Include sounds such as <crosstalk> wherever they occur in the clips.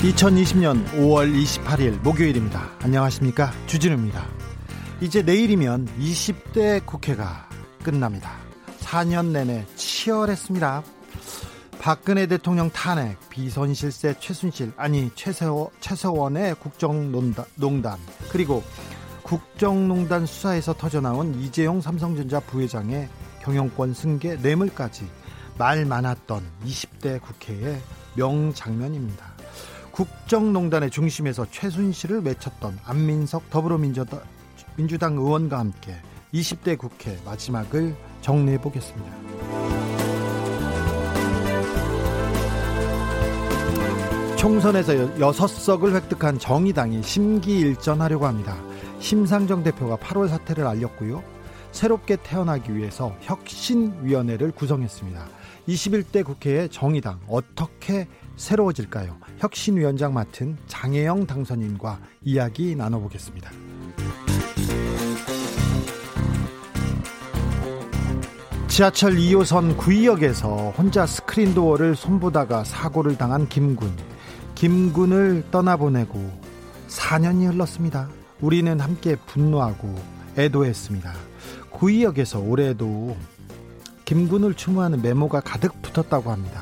2020년 5월 28일 목요일입니다. 안녕하십니까? 주진우입니다. 이제 내일이면 20대 국회가 끝납니다. 4년 내내 치열했습니다. 박근혜 대통령 탄핵, 비선 실세 최순실, 아니 최세워, 최서원의 국정농단, 그리고 국정농단 수사에서 터져나온 이재용 삼성전자 부회장의 경영권 승계 뇌물까지 말 많았던 20대 국회의 명장면입니다. 국정농단의 중심에서 최순실을 외쳤던 안민석 더불어민주당 의원과 함께 20대 국회 마지막을 정리해 보겠습니다. 총선에서 6석을 획득한 정의당이 심기일전하려고 합니다. 심상정 대표가 8월 사퇴를 알렸고요. 새롭게 태어나기 위해서 혁신위원회를 구성했습니다. 21대 국회의 정의당 어떻게 새로워질까요? 혁신위원장 맡은 장혜영 당선인과 이야기 나눠보겠습니다. 지하철 2호선 구의역에서 혼자 스크린 도어를 손보다가 사고를 당한 김군. 김군을 떠나보내고 4년이 흘렀습니다. 우리는 함께 분노하고 애도했습니다. 구의역에서 올해도 김군을 추모하는 메모가 가득 붙었다고 합니다.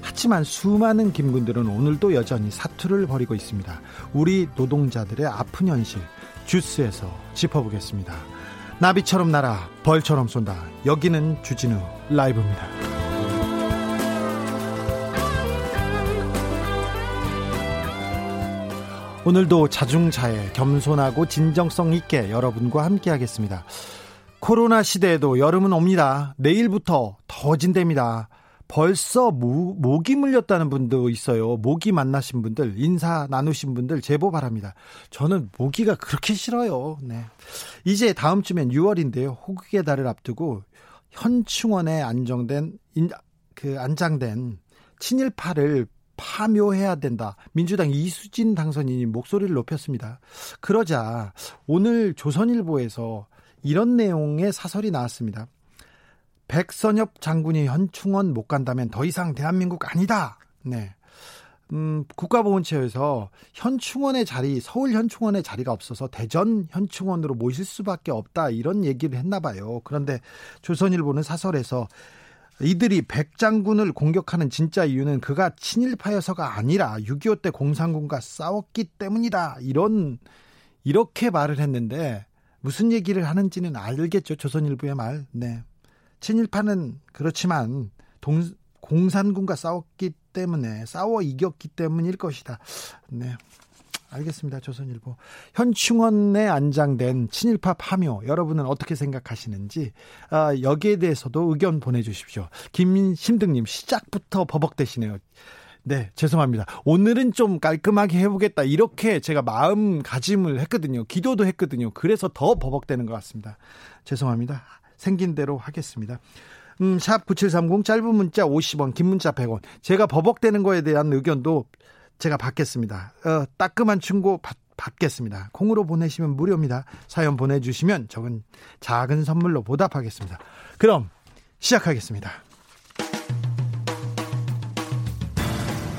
하지만 수많은 김군들은 오늘도 여전히 사투를 벌이고 있습니다. 우리 노동자들의 아픈 현실 주스에서 짚어보겠습니다. 나비처럼 날아 벌처럼 쏜다. 여기는 주진우 라이브입니다. 오늘도 자중차에 겸손하고 진정성 있게 여러분과 함께 하겠습니다. 코로나 시대에도 여름은 옵니다. 내일부터 더 진답니다. 벌써 모, 모기 물렸다는 분도 있어요. 모기 만나신 분들, 인사 나누신 분들 제보 바랍니다. 저는 모기가 그렇게 싫어요. 네. 이제 다음 주면 6월인데요. 호국의 달을 앞두고 현충원에 안정된, 인, 그 안장된 친일파를 파묘해야 된다. 민주당 이수진 당선인이 목소리를 높였습니다. 그러자 오늘 조선일보에서 이런 내용의 사설이 나왔습니다. 백선엽 장군이 현충원 못 간다면 더 이상 대한민국 아니다. 네. 음, 국가보훈처에서 현충원의 자리, 서울 현충원의 자리가 없어서 대전 현충원으로 모실 수밖에 없다. 이런 얘기를 했나 봐요. 그런데 조선일보는 사설에서 이들이 백장군을 공격하는 진짜 이유는 그가 친일파여서가 아니라 6.25 때 공산군과 싸웠기 때문이다. 이런, 이렇게 말을 했는데 무슨 얘기를 하는지는 알겠죠. 조선일보의 말. 네. 친일파는 그렇지만 동, 공산군과 싸웠기 때문에 싸워 이겼기 때문일 것이다. 네. 알겠습니다. 조선일보. 현충원에 안장된 친일파 파묘 여러분은 어떻게 생각하시는지 아, 여기에 대해서도 의견 보내주십시오. 김심등님 시작부터 버벅대시네요. 네, 죄송합니다. 오늘은 좀 깔끔하게 해보겠다. 이렇게 제가 마음가짐을 했거든요. 기도도 했거든요. 그래서 더 버벅대는 것 같습니다. 죄송합니다. 생긴 대로 하겠습니다. 음, 샵9730 짧은 문자 50원, 긴 문자 100원. 제가 버벅대는 거에 대한 의견도 제가 받겠습니다. 어, 따끔한 충고 받, 받겠습니다. 콩으로 보내시면 무료입니다. 사연 보내주시면 적은 작은 선물로 보답하겠습니다. 그럼 시작하겠습니다.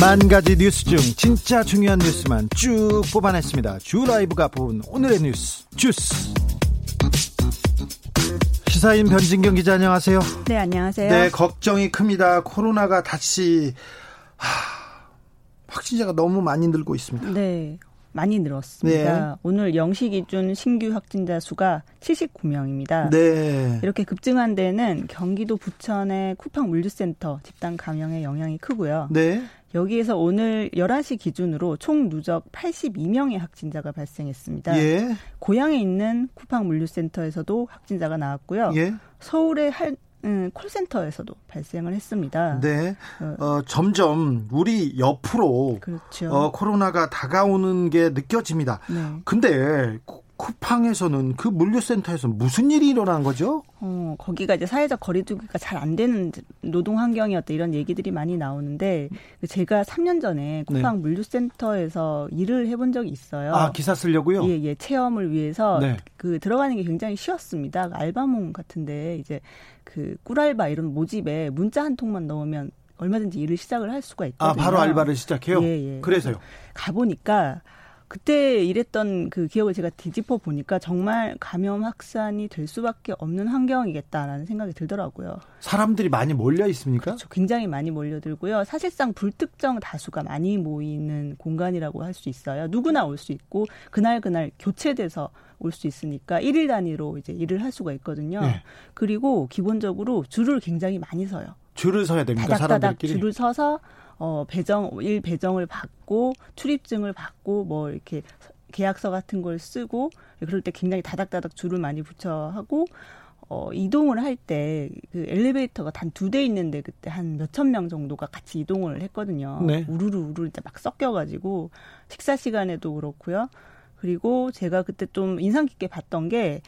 만 가지 뉴스 중 진짜 중요한 뉴스만 쭉 뽑아냈습니다. 주 라이브가 뽑은 오늘의 뉴스 주스. 시사인 변진경 기자 안녕하세요. 네 안녕하세요. 네 걱정이 큽니다. 코로나가 다시 하, 확진자가 너무 많이 늘고 있습니다. 네. 많이 늘었습니다. 네. 오늘 0시 기준 신규 확진자 수가 79명입니다. 네. 이렇게 급증한 데는 경기도 부천의 쿠팡 물류센터 집단 감염의 영향이 크고요. 네. 여기에서 오늘 11시 기준으로 총 누적 82명의 확진자가 발생했습니다. 예. 고향에 있는 쿠팡 물류센터에서도 확진자가 나왔고요. 예. 서울의 한 음, 콜센터에서도 발생을 했습니다. 네. 어, 어, 점점 우리 옆으로 그렇죠. 어, 코로나가 다가오는 게 느껴집니다. 네. 근데 쿠팡에서는 그 물류센터에서 무슨 일이 일어난 거죠? 어, 거기가 이제 사회적 거리두기가 잘 안 되는 노동 환경이었다 이런 얘기들이 많이 나오는데 제가 3년 전에 쿠팡 네. 물류센터에서 일을 해본 적이 있어요. 아 기사 쓰려고요? 예, 예, 체험을 위해서 네. 그 들어가는 게 굉장히 쉬웠습니다. 알바몽 같은데 이제 그 꿀알바 이런 모집에 문자 한 통만 넣으면 얼마든지 일을 시작을 할 수가 있거든요. 아 바로 알바를 시작해요? 예, 예. 그래서요? 가 보니까 그때 일했던 그 기억을 제가 뒤집어 보니까 정말 감염 확산이 될 수밖에 없는 환경이겠다라는 생각이 들더라고요. 사람들이 많이 몰려 있습니까? 그렇죠. 굉장히 많이 몰려들고요. 사실상 불특정 다수가 많이 모이는 공간이라고 할 수 있어요. 누구나 올 수 있고 그날 그날 교체돼서 올 수 있으니까 일일 단위로 이제 일을 할 수가 있거든요. 네. 그리고 기본적으로 줄을 굉장히 많이 서요. 줄을 서야 됩니까? 다닥다닥 사람들끼리 줄을 서서 어, 배정, 일 배정을 받고 출입증을 받고 뭐 이렇게 계약서 같은 걸 쓰고 그럴 때 굉장히 다닥다닥 줄을 많이 붙여 하고 어, 이동을 할 때 그 엘리베이터가 단 두 대 있는데 그때 한 몇천 명 정도가 같이 이동을 했거든요. 네. 우르르 우르르 막 섞여가지고 식사 시간에도 그렇고요. 그리고 제가 그때 좀 인상 깊게 봤던 게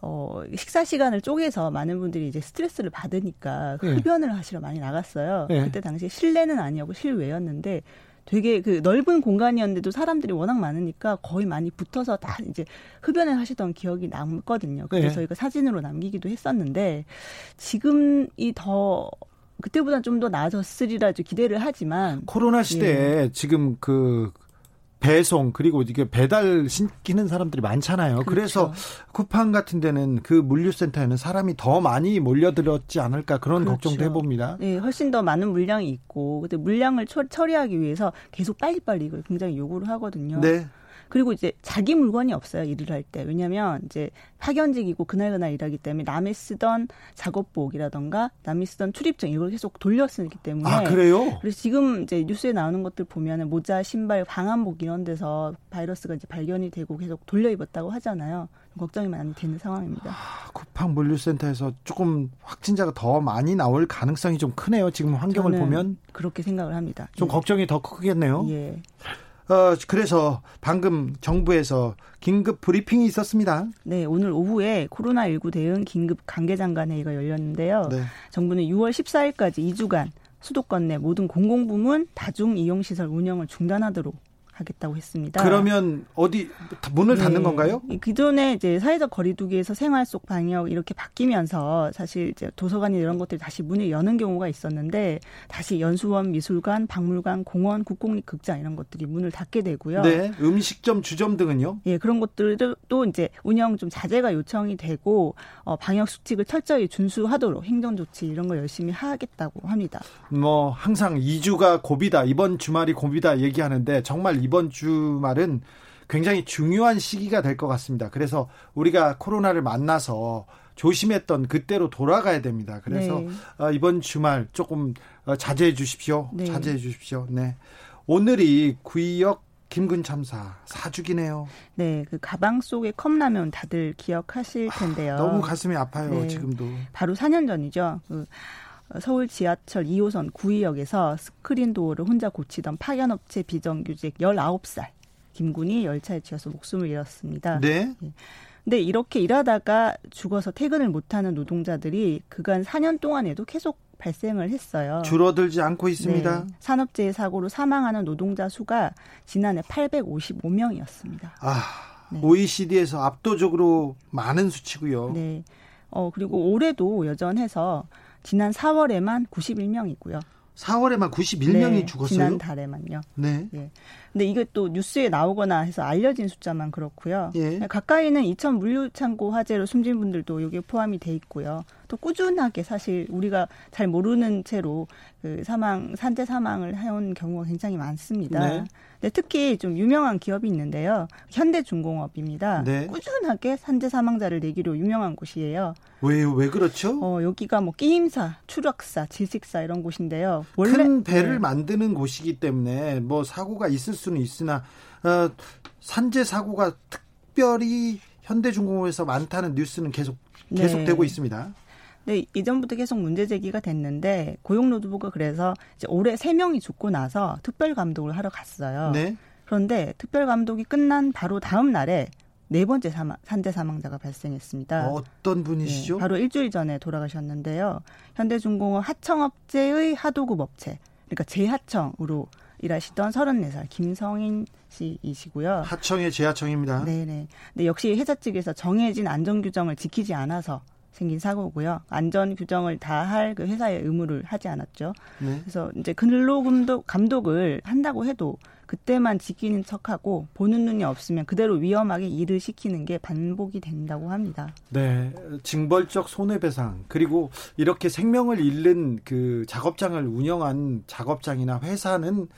어, 식사 시간을 쪼개서 많은 분들이 이제 스트레스를 받으니까 네. 흡연을 하시러 많이 나갔어요. 네. 그때 당시에 실내는 아니었고 실외였는데 되게 그 넓은 공간이었는데도 사람들이 워낙 많으니까 거의 많이 붙어서 다 이제 흡연을 하시던 기억이 남거든요. 그래서 네. 저희가 사진으로 남기기도 했었는데 지금 이 더 그때보다 좀 더 나아졌으리라 기대를 하지만 코로나 시대에 예. 지금 그 배송 그리고 이게 배달 신기는 사람들이 많잖아요. 그렇죠. 그래서 쿠팡 같은 데는 그 물류센터에는 사람이 더 많이 몰려들었지 않을까 그런 그렇죠. 걱정도 해봅니다. 네, 훨씬 더 많은 물량이 있고 근데 물량을 처리하기 위해서 계속 빨리빨리 이걸 굉장히 요구를 하거든요. 네. 그리고 이제 자기 물건이 없어요 일을 할 때. 왜냐하면 이제 파견직이고 그날그날 일하기 때문에 남이 쓰던 작업복이라던가 남이 쓰던 출입증 이걸 계속 돌려 쓰기 때문에. 아 그래요? 그래서 지금 이제 뉴스에 나오는 것들 보면은 모자, 신발, 방한복 이런 데서 바이러스가 이제 발견이 되고 계속 돌려 입었다고 하잖아요. 걱정이 많이 되는 상황입니다. 아, 쿠팡 물류센터에서 조금 확진자가 더 많이 나올 가능성이 좀 크네요. 지금 환경을 보면 그렇게 생각을 합니다. 좀 예. 걱정이 더 크겠네요. 예. 어, 그래서 방금 정부에서 긴급 브리핑이 있었습니다. 네, 오늘 오후에 코로나19 대응 긴급 관계장관 회의가 열렸는데요. 네. 정부는 6월 14일까지 2주간 수도권 내 모든 공공부문 다중 이용시설 운영을 중단하도록 하겠다고 했습니다. 그러면 어디 문을 네. 닫는 건가요? 기존에 이제 사회적 거리두기에서 생활 속 방역 이렇게 바뀌면서 사실 이제 도서관 이런 것들이 다시 문을 여는 경우가 있었는데 다시 연수원, 미술관, 박물관, 공원, 국공립 극장 이런 것들이 문을 닫게 되고요. 네. 음식점, 주점 등은요? 예, 그런 것들도 또 이제 운영 좀 자제가 요청이 되고 어, 방역 수칙을 철저히 준수하도록 행정 조치 이런 거 열심히 하겠다고 합니다. 뭐 항상 2주가 고비다. 이번 주말이 고비다 얘기하는데 정말 이번 주말은 굉장히 중요한 시기가 될 것 같습니다. 그래서 우리가 코로나를 만나서 조심했던 그때로 돌아가야 됩니다. 그래서 네. 어, 이번 주말 조금 어, 자제해 주십시오. 네. 자제해 주십시오. 네. 오늘이 구이역 김근 참사 사주기네요. 네, 그 가방 속에 컵라면 다들 기억하실 텐데요. 아, 너무 가슴이 아파요, 네. 지금도. 바로 4년 전이죠. 그 서울 지하철 2호선 구의역에서 스크린 도어를 혼자 고치던 파견업체 비정규직 19살 김군이 열차에 치여서 목숨을 잃었습니다. 네. 예. 근데 이렇게 일하다가 죽어서 퇴근을 못하는 노동자들이 그간 4년 동안에도 계속 발생을 했어요. 줄어들지 않고 있습니다. 네. 산업재해 사고로 사망하는 노동자 수가 지난해 855명이었습니다. 아, 네. OECD에서 압도적으로 많은 수치고요. 네. 어, 그리고 올해도 여전해서 지난 4월에만 91명이고요. 4월에만 91명이 네, 죽었어요. 지난 달에만요. 네. 네. 근데 이게 또 뉴스에 나오거나 해서 알려진 숫자만 그렇고요. 예. 가까이는 이천 물류창고 화재로 숨진 분들도 여기에 포함이 돼 있고요. 또 꾸준하게 사실 우리가 잘 모르는 채로 그 사망 산재 사망을 해온 경우가 굉장히 많습니다. 네. 네, 특히 좀 유명한 기업이 있는데요. 현대중공업입니다. 네. 꾸준하게 산재 사망자를 내기로 유명한 곳이에요. 왜, 왜 그렇죠? 어, 여기가 뭐 게임사, 추락사, 질식사 이런 곳인데요. 원래 큰 배를 네. 만드는 곳이기 때문에 뭐 사고가 있을 수는 있으나 어, 산재 사고가 특별히 현대중공업에서 많다는 뉴스는 계속 네. 계속되고 네. 있습니다. 네, 이전부터 계속 문제 제기가 됐는데 고용노동부가 그래서 이제 올해 세 명이 죽고 나서 특별 감독을 하러 갔어요. 네. 그런데 특별 감독이 끝난 바로 다음 날에 네 번째 사망, 산재 사망자가 발생했습니다. 어떤 분이시죠? 네, 바로 일주일 전에 돌아가셨는데요. 현대중공업 하청업체의 하도급 업체, 그러니까 제하청으로 일하시던 34살 김성인 씨이시고요. 하청의 제하청입니다. 네네. 근데 역시 회사 측에서 정해진 안전 규정을 지키지 않아서 생긴 사고고요. 안전 규정을 다 할 그 회사의 의무를 하지 않았죠. 네. 그래서 이제 근로금도 감독을 한다고 해도 그때만 지키는 척하고 보는 눈이 없으면 그대로 위험하게 일을 시키는 게 반복이 된다고 합니다. 네, 징벌적 손해배상 그리고 이렇게 생명을 잃는 그 작업장을 운영한 작업장이나 회사는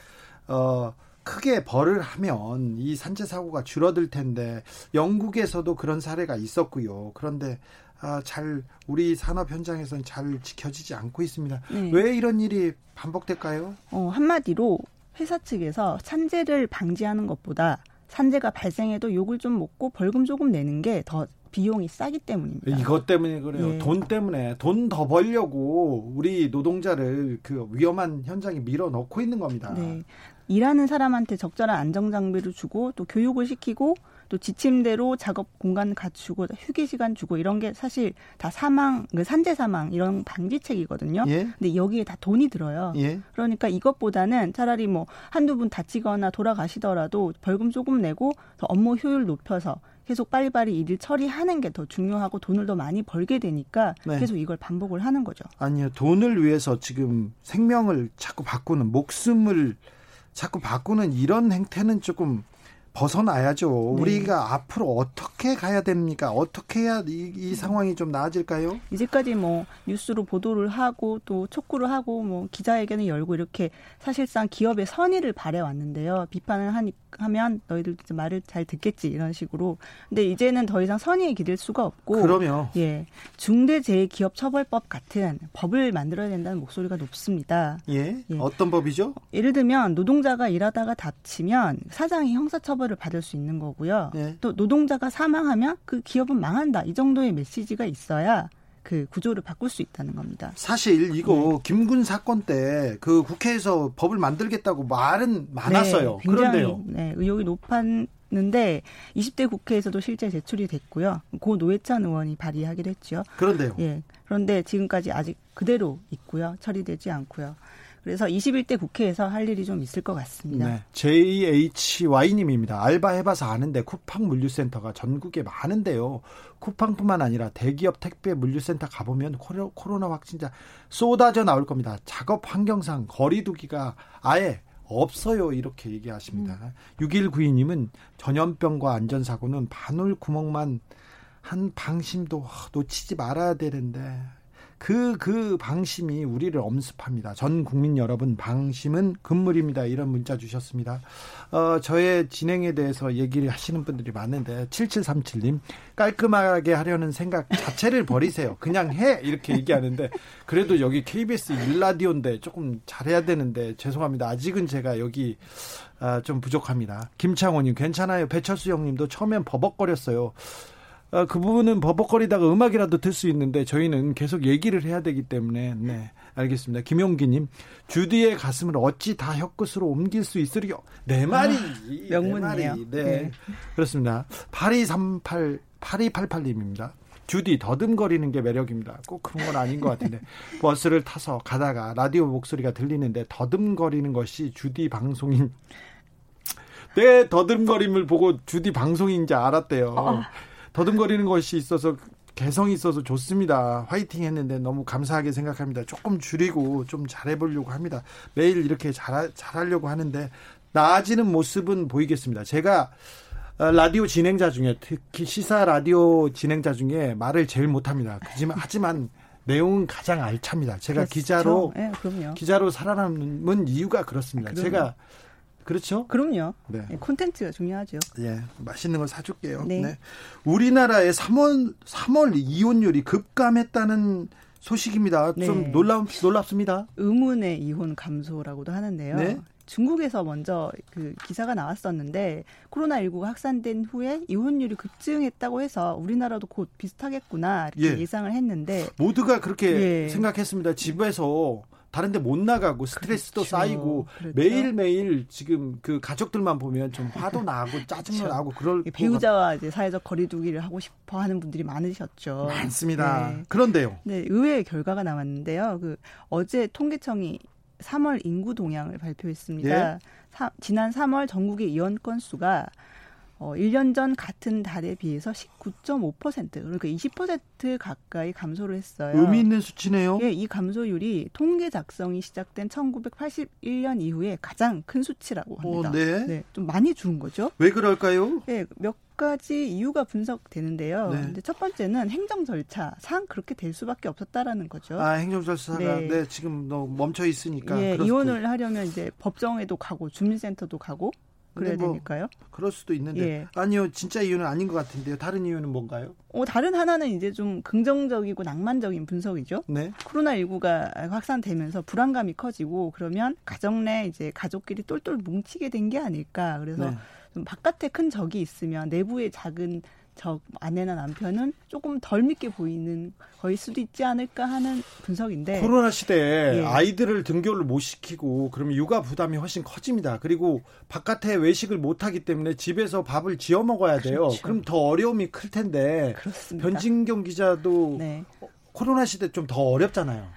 어. 크게 벌을 하면 이 산재 사고가 줄어들 텐데 영국에서도 그런 사례가 있었고요. 그런데 아, 잘 우리 산업 현장에서는 잘 지켜지지 않고 있습니다. 네. 왜 이런 일이 반복될까요? 어, 한마디로 회사 측에서 산재를 방지하는 것보다 산재가 발생해도 욕을 좀 먹고 벌금 조금 내는 게 더 비용이 싸기 때문입니다. 이것 때문에 그래요. 예. 돈 때문에 돈 더 벌려고 우리 노동자를 그 위험한 현장에 밀어넣고 있는 겁니다. 네. 일하는 사람한테 적절한 안정 장비를 주고 또 교육을 시키고 또 지침대로 작업 공간 갖추고 휴게 시간 주고 이런 게 사실 다 사망, 그 산재 사망 이런 방지책이거든요. 예? 근데 여기에 다 돈이 들어요. 예? 그러니까 이것보다는 차라리 뭐 한두 분 다치거나 돌아가시더라도 벌금 조금 내고 더 업무 효율 높여서 계속 빨리빨리 일을 처리하는 게 더 중요하고 돈을 더 많이 벌게 되니까 네. 계속 이걸 반복을 하는 거죠. 아니요. 돈을 위해서 지금 생명을 자꾸 바꾸는 목숨을 자꾸 바꾸는 이런 행태는 조금 벗어나야죠. 네. 우리가 앞으로 어떻게 가야 됩니까? 어떻게 해야 이, 이, 상황이 좀 나아질까요? 이제까지 뭐 뉴스로 보도를 하고 또 촉구를 하고 뭐 기자회견을 열고 이렇게 사실상 기업의 선의를 바래 왔는데요. 비판을 하니, 하면 너희들 말을 잘 듣겠지 이런 식으로. 근데 이제는 더 이상 선의에 기댈 수가 없고. 그러면 예 중대재해기업처벌법 같은 법을 만들어야 된다는 목소리가 높습니다. 예. 예. 어떤 법이죠? 예를 들면 노동자가 일하다가 다치면 사장이 형사처벌 처벌을 받을 수 있는 거고요. 네. 또 노동자가 사망하면 그 기업은 망한다. 이 정도의 메시지가 있어야 그 구조를 바꿀 수 있다는 겁니다. 사실 이거 네. 김군 사건 때 그 국회에서 법을 만들겠다고 말은 많았어요. 네, 그런데요. 네, 의혹이 높았는데 20대 국회에서도 실제 제출이 됐고요. 고 노회찬 의원이 발의하기로 했죠. 그런데요. 예. 그런데 지금까지 아직 그대로 있고요. 처리되지 않고요. 그래서 21대 국회에서 할 일이 좀 있을 것 같습니다. 네. JHY님입니다. 알바 해봐서 아는데 쿠팡 물류센터가 전국에 많은데요. 쿠팡뿐만 아니라 대기업 택배 물류센터 가보면 코로나 확진자 쏟아져 나올 겁니다. 작업 환경상 거리두기가 아예 없어요. 이렇게 얘기하십니다. 음. 6192님은 전염병과 안전사고는 바늘 구멍만 한 방심도 놓치지 말아야 되는데 그, 그 방심이 우리를 엄습합니다. 전 국민 여러분, 방심은 금물입니다. 이런 문자 주셨습니다. 어, 저의 진행에 대해서 얘기를 하시는 분들이 많은데, 7737님, 깔끔하게 하려는 생각 자체를 버리세요. 그냥 해! 이렇게 얘기하는데, 그래도 여기 KBS 일라디오인데 조금 잘해야 되는데, 죄송합니다. 아직은 제가 여기, 아, 좀 부족합니다. 김창호님, 괜찮아요. 배철수 형님도 처음엔 버벅거렸어요. 어, 그 부분은 버벅거리다가 음악이라도 들 수 있는데 저희는 계속 얘기를 해야 되기 때문에 네 알겠습니다. 김용기님 주디의 가슴을 어찌 다 혀끝으로 옮길 수 있으리요? 내 말이 아, 명문이에요. 네. 네 그렇습니다. 8238 8288님입니다. 주디 더듬거리는 게 매력입니다. 꼭 그런 건 아닌 것 같은데 <laughs> 버스를 타서 가다가 라디오 목소리가 들리는데 더듬거리는 것이 주디 방송인 내 더듬거림을 보고 주디 방송인지 알았대요. 어. 더듬거리는 것이 있어서 개성이 있어서 좋습니다. 화이팅 했는데 너무 감사하게 생각합니다. 조금 줄이고 좀 잘해보려고 합니다. 매일 이렇게 잘, 잘하려고 하는데 나아지는 모습은 보이겠습니다. 제가 어, 라디오 진행자 중에 특히 시사 라디오 진행자 중에 말을 제일 못합니다. 하지만, 하지만 내용은 가장 알찹니다. 제가 그렇죠. 기자로 네. 기자로 살아남은 이유가 그렇습니다. 그럼요. 제가 그렇죠? 그럼요. 네. 네, 콘텐츠가 중요하죠. 예, 맛있는 거 사줄게요. 네. 네. 우리나라의 3월 3월 이혼율이 급감했다는 소식입니다. 좀 네. 놀랍 놀랍습니다. 의문의 이혼 감소라고도 하는데요. 네. 중국에서 먼저 그 기사가 나왔었는데 코로나19가 확산된 후에 이혼율이 급증했다고 해서 우리나라도 곧 비슷하겠구나 이렇게 예. 예. 상을 했는데 모두가 그렇게 예. 생각했습니다. 집에서 다른데 못 나가고 스트레스도 그렇죠. 쌓이고 그렇죠. 매일 매일 지금 그 가족들만 보면 좀 화도 나고 <laughs> 짜증도 그렇죠. 나고 그럴 이 배우자와 이제 사회적 거리두기를 하고 싶어 하는 분들이 많으셨죠. 것 많습니다. 네. 그런데요. 네, 의외의 결과가 나왔는데요. 그 어제 통계청이 3월 인구 동향을 발표했습니다. 예. 사- 지난 3월 전국의 이혼 건수가 어, 1년 전 같은 달에 비해서 19.5% 그러니까 20% 가까이 감소를 했어요. 의미 있는 수치네요. 예, 이 감소율이 통계 작성이 시작된 1981년 이후에 가장 큰 수치라고 합니다. 어, 네. 네, 좀 많이 줄은 거죠. 왜 그럴까요? 예, 몇 가지 이유가 분석되는데요. 네. 근데 첫 번째는 행정 절차상 그렇게 될 수밖에 없었다라는 거죠. 아, 행정 절차가 네. 네. 지금 너 멈춰 있으니까 예, 이혼을 하려면 이제 법정에도 가고 주민센터도 가고 그래야 뭐 되니까요. 그럴 수도 있는데 예. 아니요 진짜 이유는 아닌 것 같은데요. 다른 이유는 뭔가요? 어, 다른 하나는 이제 좀 긍정적이고 낭만적인 분석이죠. 네. 코로나 19가 확산되면서 불안감이 커지고 그러면 가정 내 이제 가족끼리 똘똘 뭉치게 된 게 아닐까. 그래서 네. 좀 바깥에 큰 적이 있으면 내부에 작은 적 아내나 남편은 조금 덜 믿게 보이는 거일 수도 있지 않을까 하는 분석인데 코로나 시대에 예. 아이들을 등교를 못 시키고 그러면 육아 부담이 훨씬 커집니다. 그리고 바깥에 외식을 못 하기 때문에 집에서 밥을 지어 먹어야 돼요. 그렇죠. 그럼 더 어려움이 클 텐데 그렇습니다. 변진경 기자도 네. 코로나 시대 좀 더 어렵잖아요.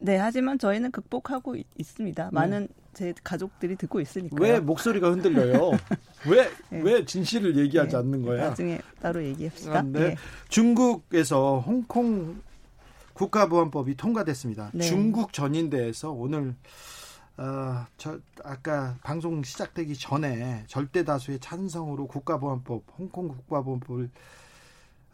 네, 하지만 저희는 극복하고 있, 있습니다. 많은 제 가족들이 듣고 있으니까요. 왜 목소리가 흔들려요? <laughs> 왜왜 네. 진실을 얘기하지 네. 않는 거야? 나중에 따로 얘기합시다. 아, 네. 예. 중국에서 홍콩 국가보안법이 통과됐습니다. 네. 중국 전인대에서 오늘 어, 저 아까 방송 시작되기 전에 절대 다수의 찬성으로 국가보안법 홍콩 국가보안법을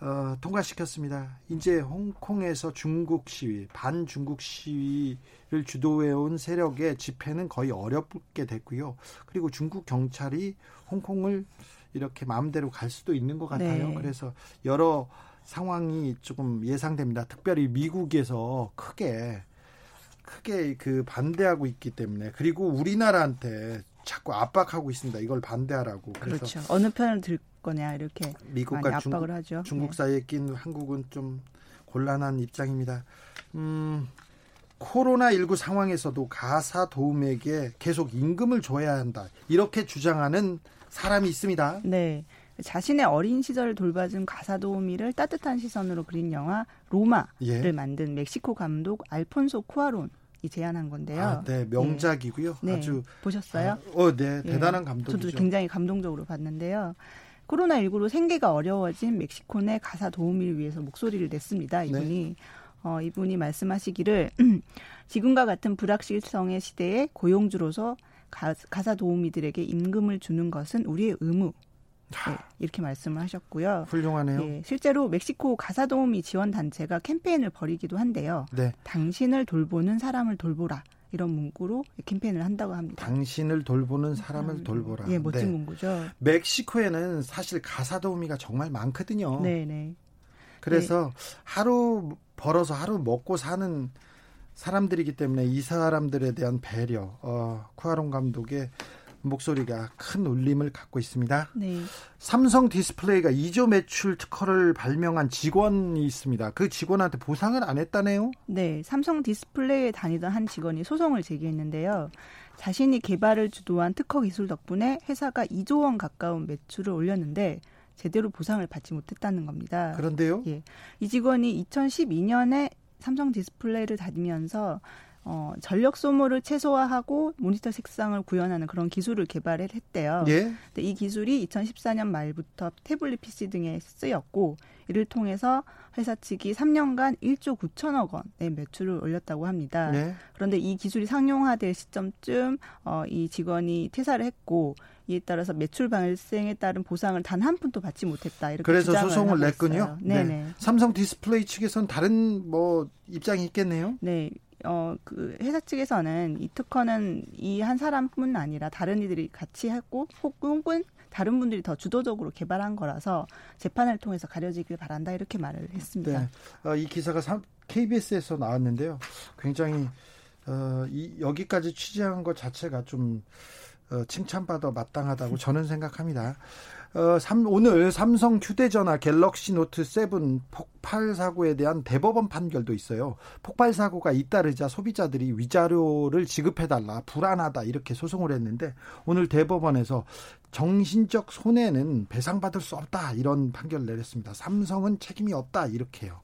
어, 통과시켰습니다. 이제 홍콩에서 중국 시위, 반중국 시위를 주도해온 세력의 집회는 거의 어렵게 됐고요. 그리고 중국 경찰이 홍콩을 이렇게 마음대로 갈 수도 있는 것 같아요. 네. 그래서 여러 상황이 조금 예상됩니다. 특별히 미국에서 크게 크게 그 반대하고 있기 때문에 그리고 우리나라한테 자꾸 압박하고 있습니다. 이걸 반대하라고. 그래서 그렇죠. 어느 편을 들 거냐 이렇게 미국과 압박을 중국, 하죠. 중국 네. 사이에 낀 한국은 좀 곤란한 입장입니다. 음, 코로나19 상황에서도 가사 도움에게 계속 임금을 줘야 한다. 이렇게 주장하는 사람이 있습니다. 네. 자신의 어린 시절을 돌봐준 가사 도우미를 따뜻한 시선으로 그린 영화 로마를 예. 만든 멕시코 감독 알폰소 쿠아론 이 제안한 건데요. 아, 네, 명작이고요. 네. 아주 보셨어요? 아, 어, 네, 예. 대단한 감독이죠. 저도 굉장히 감동적으로 봤는데요. 코로나19로 생계가 어려워진 멕시코 내 가사 도우미를 위해서 목소리를 냈습니다. 네. 이분이 어, 이분이 말씀하시기를 <clears throat> 지금과 같은 불확실성의 시대에 고용주로서 가, 가사 도우미들에게 임금을 주는 것은 우리의 의무. 네, 이렇게 말씀을 하셨고요. 훌륭하네요. 예, 실제로 멕시코 가사 도우미 지원 단체가 캠페인을 벌이기도 한데요. 네, 당신을 돌보는 사람을 돌보라. 이런 문구로 캠페인을 한다고 합니다. 당신을 돌보는 사람을 돌보라. 예, 멋진 네. 문구죠. 멕시코에는 사실 가사 도우미가 정말 많거든요. 네, 네. 그래서 하루 벌어서 하루 먹고 사는 사람들이기 때문에 이 사람들에 대한 배려, 어, 쿠아론 감독의 목소리가 큰 울림을 갖고 있습니다. 네. 삼성 디스플레이가 이조 매출 특허를 발명한 직원이 있습니다. 그 직원한테 보상을 안 했다네요. 네, 삼성 디스플레이에 다니던 한 직원이 소송을 제기했는데요. 자신이 개발을 주도한 특허 기술 덕분에 회사가 2조 원 가까운 매출을 올렸는데 제대로 보상을 받지 못했다는 겁니다. 그런데요. 예. 이 직원이 2012년에 삼성 디스플레이를 다니면서 어, 전력 소모를 최소화하고 모니터 색상을 구현하는 그런 기술을 개발을 했대요. 예. 근데 이 기술이 2014년 말부터 태블릿 PC 등에 쓰였고 이를 통해서 회사 측이 3년간 1조 9천억 원의 매출을 올렸다고 합니다. 네. 그런데 이 기술이 상용화될 시점쯤 어, 이 직원이 퇴사를 했고 이에 따라서 매출 발생에 따른 보상을 단 한 푼도 받지 못했다. 이렇게 그래서 소송을 냈군요. 네. 삼성 디스플레이 측에서는 다른 뭐 입장이 있겠네요. 네. 어, 그 회사 측에서는 이 특허는 이 한 사람뿐 아니라 다른 이들이 같이 했고 혹은 다른 분들이 더 주도적으로 개발한 거라서 재판을 통해서 가려지길 바란다 이렇게 말을 했습니다. 네. 어, 이 기사가 KBS에서 나왔는데요. 굉장히 어, 이, 여기까지 취재한 것 자체가 좀 어, 칭찬받아 마땅하다고 저는 생각합니다. 어, 삼, 오늘 삼성 휴대전화 갤럭시 노트 7 폭발 사고에 대한 대법원 판결도 있어요. 폭발 사고가 잇따르자 소비자들이 위자료를 지급해달라 불안하다 이렇게 소송을 했는데 오늘 대법원에서 정신적 손해는 배상받을 수 없다 이런 판결을 내렸습니다. 삼성은 책임이 없다 이렇게요.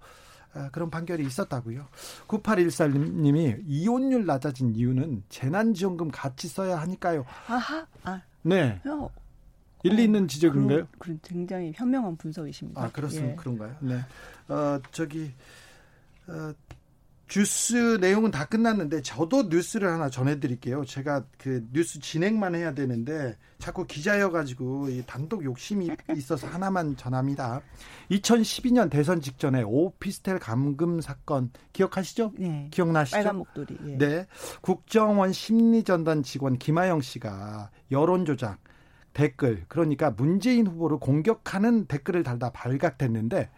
아, 그런 판결이 있었다고요. 9814님이 이혼율 낮아진 이유는 재난지원금 같이 써야 하니까요. 아하. 아. 네. 어, 일리 있는 지적인가요? 그런, 굉장히 현명한 분석이십니다. 아 그렇습니까? 예. 그런가요? 네. 어 저기 어, 뉴스 내용은 다 끝났는데 저도 뉴스를 하나 전해드릴게요. 제가 그 뉴스 진행만 해야 되는데 자꾸 기자여가지고 단독 욕심이 <laughs> 있어서 하나만 전합니다. 2012년 대선 직전에 오피스텔 감금 사건 기억하시죠? 네. 기억나시죠? 빨간 목도리. 예. 네. 국정원 심리전단 직원 김하영 씨가 여론 조작 댓글 그러니까 문재인 후보를 공격하는 댓글을 달다 발각됐는데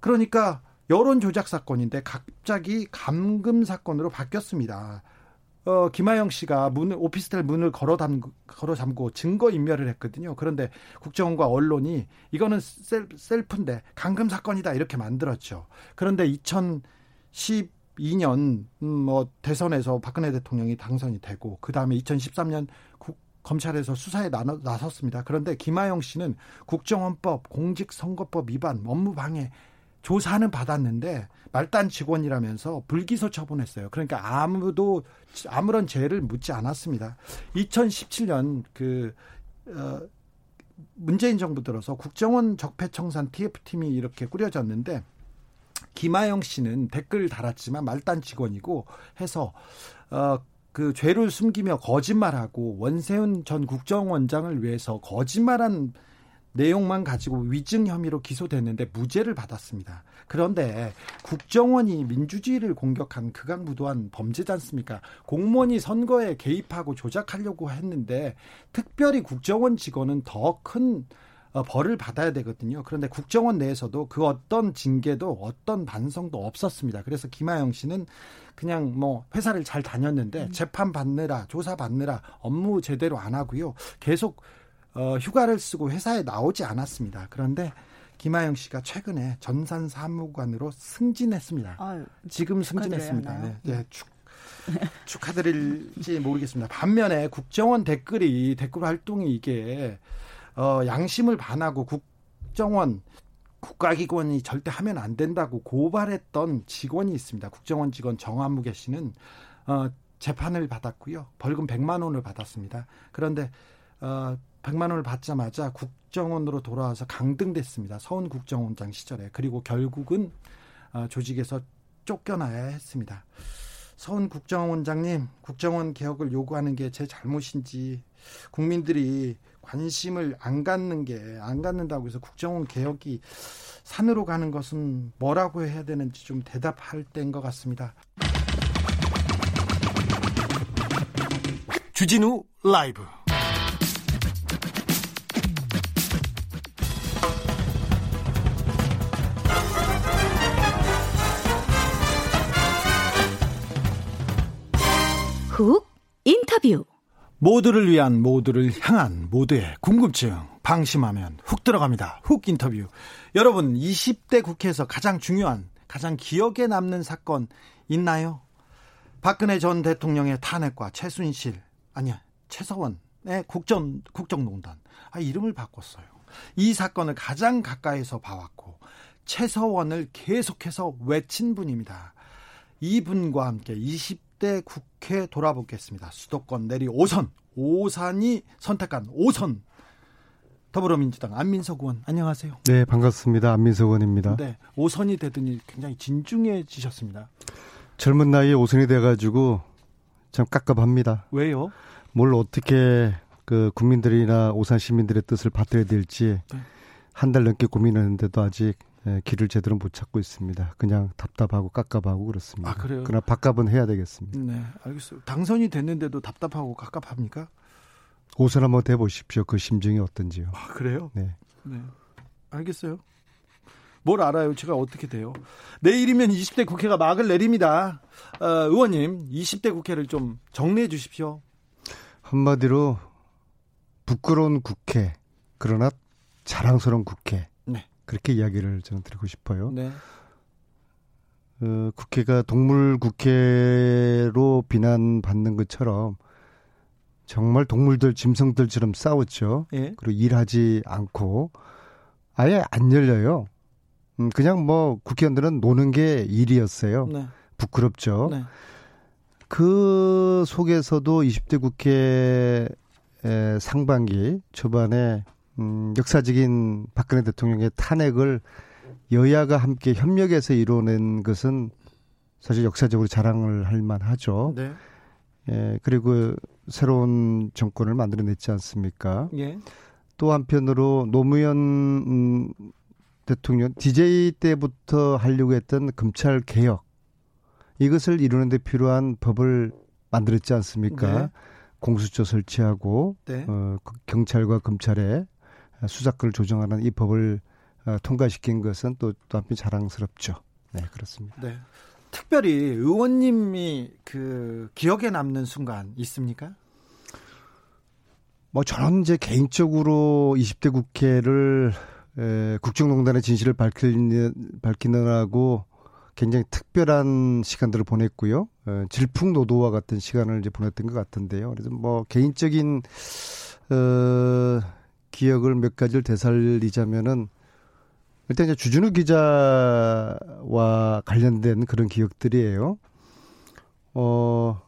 그러니까 여론 조작 사건인데 갑자기 감금 사건으로 바뀌었습니다. 어, 김하영 씨가 문, 오피스텔 문을 걸어 담, 걸어 잠고 증거 인멸을 했거든요. 그런데 국정원과 언론이 이거는 셀, 셀프인데 감금 사건이다 이렇게 만들었죠. 그런데 2012년 음, 뭐 대선에서 박근혜 대통령이 당선이 되고 그 다음에 2013년 국, 검찰에서 수사에 나섰습니다. 그런데 김하영 씨는 국정원법, 공직선거법 위반, 업무방해 조사는 받았는데 말단 직원이라면서 불기소 처분했어요. 그러니까 아무도 아무런 죄를 묻지 않았습니다. 2017년 그 어, 문재인 정부 들어서 국정원 적폐청산 TF팀이 이렇게 꾸려졌는데 김하영 씨는 댓글 달았지만 말단 직원이고 해서 어, 그 죄를 숨기며 거짓말하고 원세훈 전 국정원장을 위해서 거짓말한 내용만 가지고 위증 혐의로 기소됐는데 무죄를 받았습니다. 그런데 국정원이 민주주의를 공격한 극악무도한 범죄지 않습니까? 공무원이 선거에 개입하고 조작하려고 했는데 특별히 국정원 직원은 더큰 어, 벌을 받아야 되거든요. 그런데 국정원 내에서도 그 어떤 징계도 어떤 반성도 없었습니다. 그래서 김하영 씨는 그냥 뭐 회사를 잘 다녔는데 음. 재판 받느라 조사 받느라 업무 제대로 안 하고요. 계속 어, 휴가를 쓰고 회사에 나오지 않았습니다. 그런데 김하영 씨가 최근에 전산 사무관으로 승진했습니다. 아유, 지금 승진했습니다. 네, 네, 축, 축하드릴지 모르겠습니다. 반면에 국정원 댓글이 댓글 활동이 이게 어, 양심을 반하고 국정원 국가기관이 절대 하면 안 된다고 고발했던 직원이 있습니다. 국정원 직원 정한무개 씨는 어, 재판을 받았고요. 벌금 100만 원을 받았습니다. 그런데 어, 100만 원을 받자마자 국정원으로 돌아와서 강등됐습니다. 서훈 국정원장 시절에. 그리고 결국은 어, 조직에서 쫓겨나야 했습니다. 서훈 국정원장님, 국정원 개혁을 요구하는 게 제 잘못인지 국민들이 관심을 안 갖는 게 안 갖는다고 해서 국정원 개혁이 산으로 가는 것은 뭐라고 해야 되는지 좀 대답할 때인 것 같습니다. 주진우 라이브 훅 인터뷰 모두를 위한 모두를 향한 모두의 궁금증 방심하면 훅 들어갑니다. 훅 인터뷰. 여러분 20대 국회에서 가장 중요한 가장 기억에 남는 사건 있나요? 박근혜 전 대통령의 탄핵과 최순실 아니야 최서원의 국정 국정농단 아 이름을 바꿨어요. 이 사건을 가장 가까이서 봐왔고 최서원을 계속해서 외친 분입니다. 이분과 함께 20 20대 국회 돌아보겠습니다. 수도권 내리 5선, 오산이 선택한 5선. 더불어민주당 안민석 의원 안녕하세요. 네 반갑습니다. 안민석 의원입니다. 네 5선이 되더니 굉장히 진중해지셨습니다. 젊은 나이에 5선이 돼가지고 참 깝깝합니다. 왜요? 뭘 어떻게 그 국민들이나 오산 시민들의 뜻을 받들어야 될지 네. 한달 넘게 고민했는데도 아직 예, 길을 제대로 못 찾고 있습니다. 그냥 답답하고 깝깝하고 그렇습니다. 아, 그래요? 그러나 밥값은 해야 되겠습니다. 네, 알겠어요. 당선이 됐는데도 답답하고 깝깝합니까? 오선 한번 대보십시오. 그 심정이 어떤지요. 아, 그래요? 네. 네. 알겠어요. 뭘 알아요? 제가 어떻게 돼요? 내일이면 20대 국회가 막을 내립니다. 어, 의원님, 20대 국회를 좀 정리해 주십시오. 한마디로 부끄러운 국회, 그러나 자랑스러운 국회. 네. 그렇게 이야기를 저는 드리고 싶어요. 네. 어, 국회가 동물 국회로 비난받는 것처럼 정말 동물들 짐승들처럼 싸웠죠. 예. 그리고 일하지 않고 아예 안 열려요. 음, 그냥 뭐 국회의원들은 노는 게 일이었어요. 네. 부끄럽죠. 네. 그 속에서도 20대 국회 상반기 초반에 음, 역사적인 박근혜 대통령의 탄핵을 여야가 함께 협력해서 이뤄낸 것은 사실 역사적으로 자랑을 할 만하죠. 네. 예, 그리고 새로운 정권을 만들어냈지 않습니까? 예. 또 한편으로 노무현 음, 대통령 DJ 때부터 하려고 했던 검찰 개혁 이것을 이루는 데 필요한 법을 만들었지 않습니까? 네. 공수처 설치하고 네. 어, 그 경찰과 검찰의 수사권을 조정하는 이 법을 어, 통과시킨 것은 또, 또 한편 자랑스럽죠. 네, 그렇습니다. 네. 특별히 의원님이 그 기억에 남는 순간 있습니까? 뭐 저는 이제 개인적으로 20대 국회를 에, 국정농단의 진실을 밝히는 밝히느라고 굉장히 특별한 시간들을 보냈고요. 에, 질풍노도와 같은 시간을 이제 보냈던 것 같은데요. 그래서 뭐 개인적인 어, 기억을 몇 가지를 되살리자면은 일단 이제 주준우 기자와 관련된 그런 기억들이에요. 어,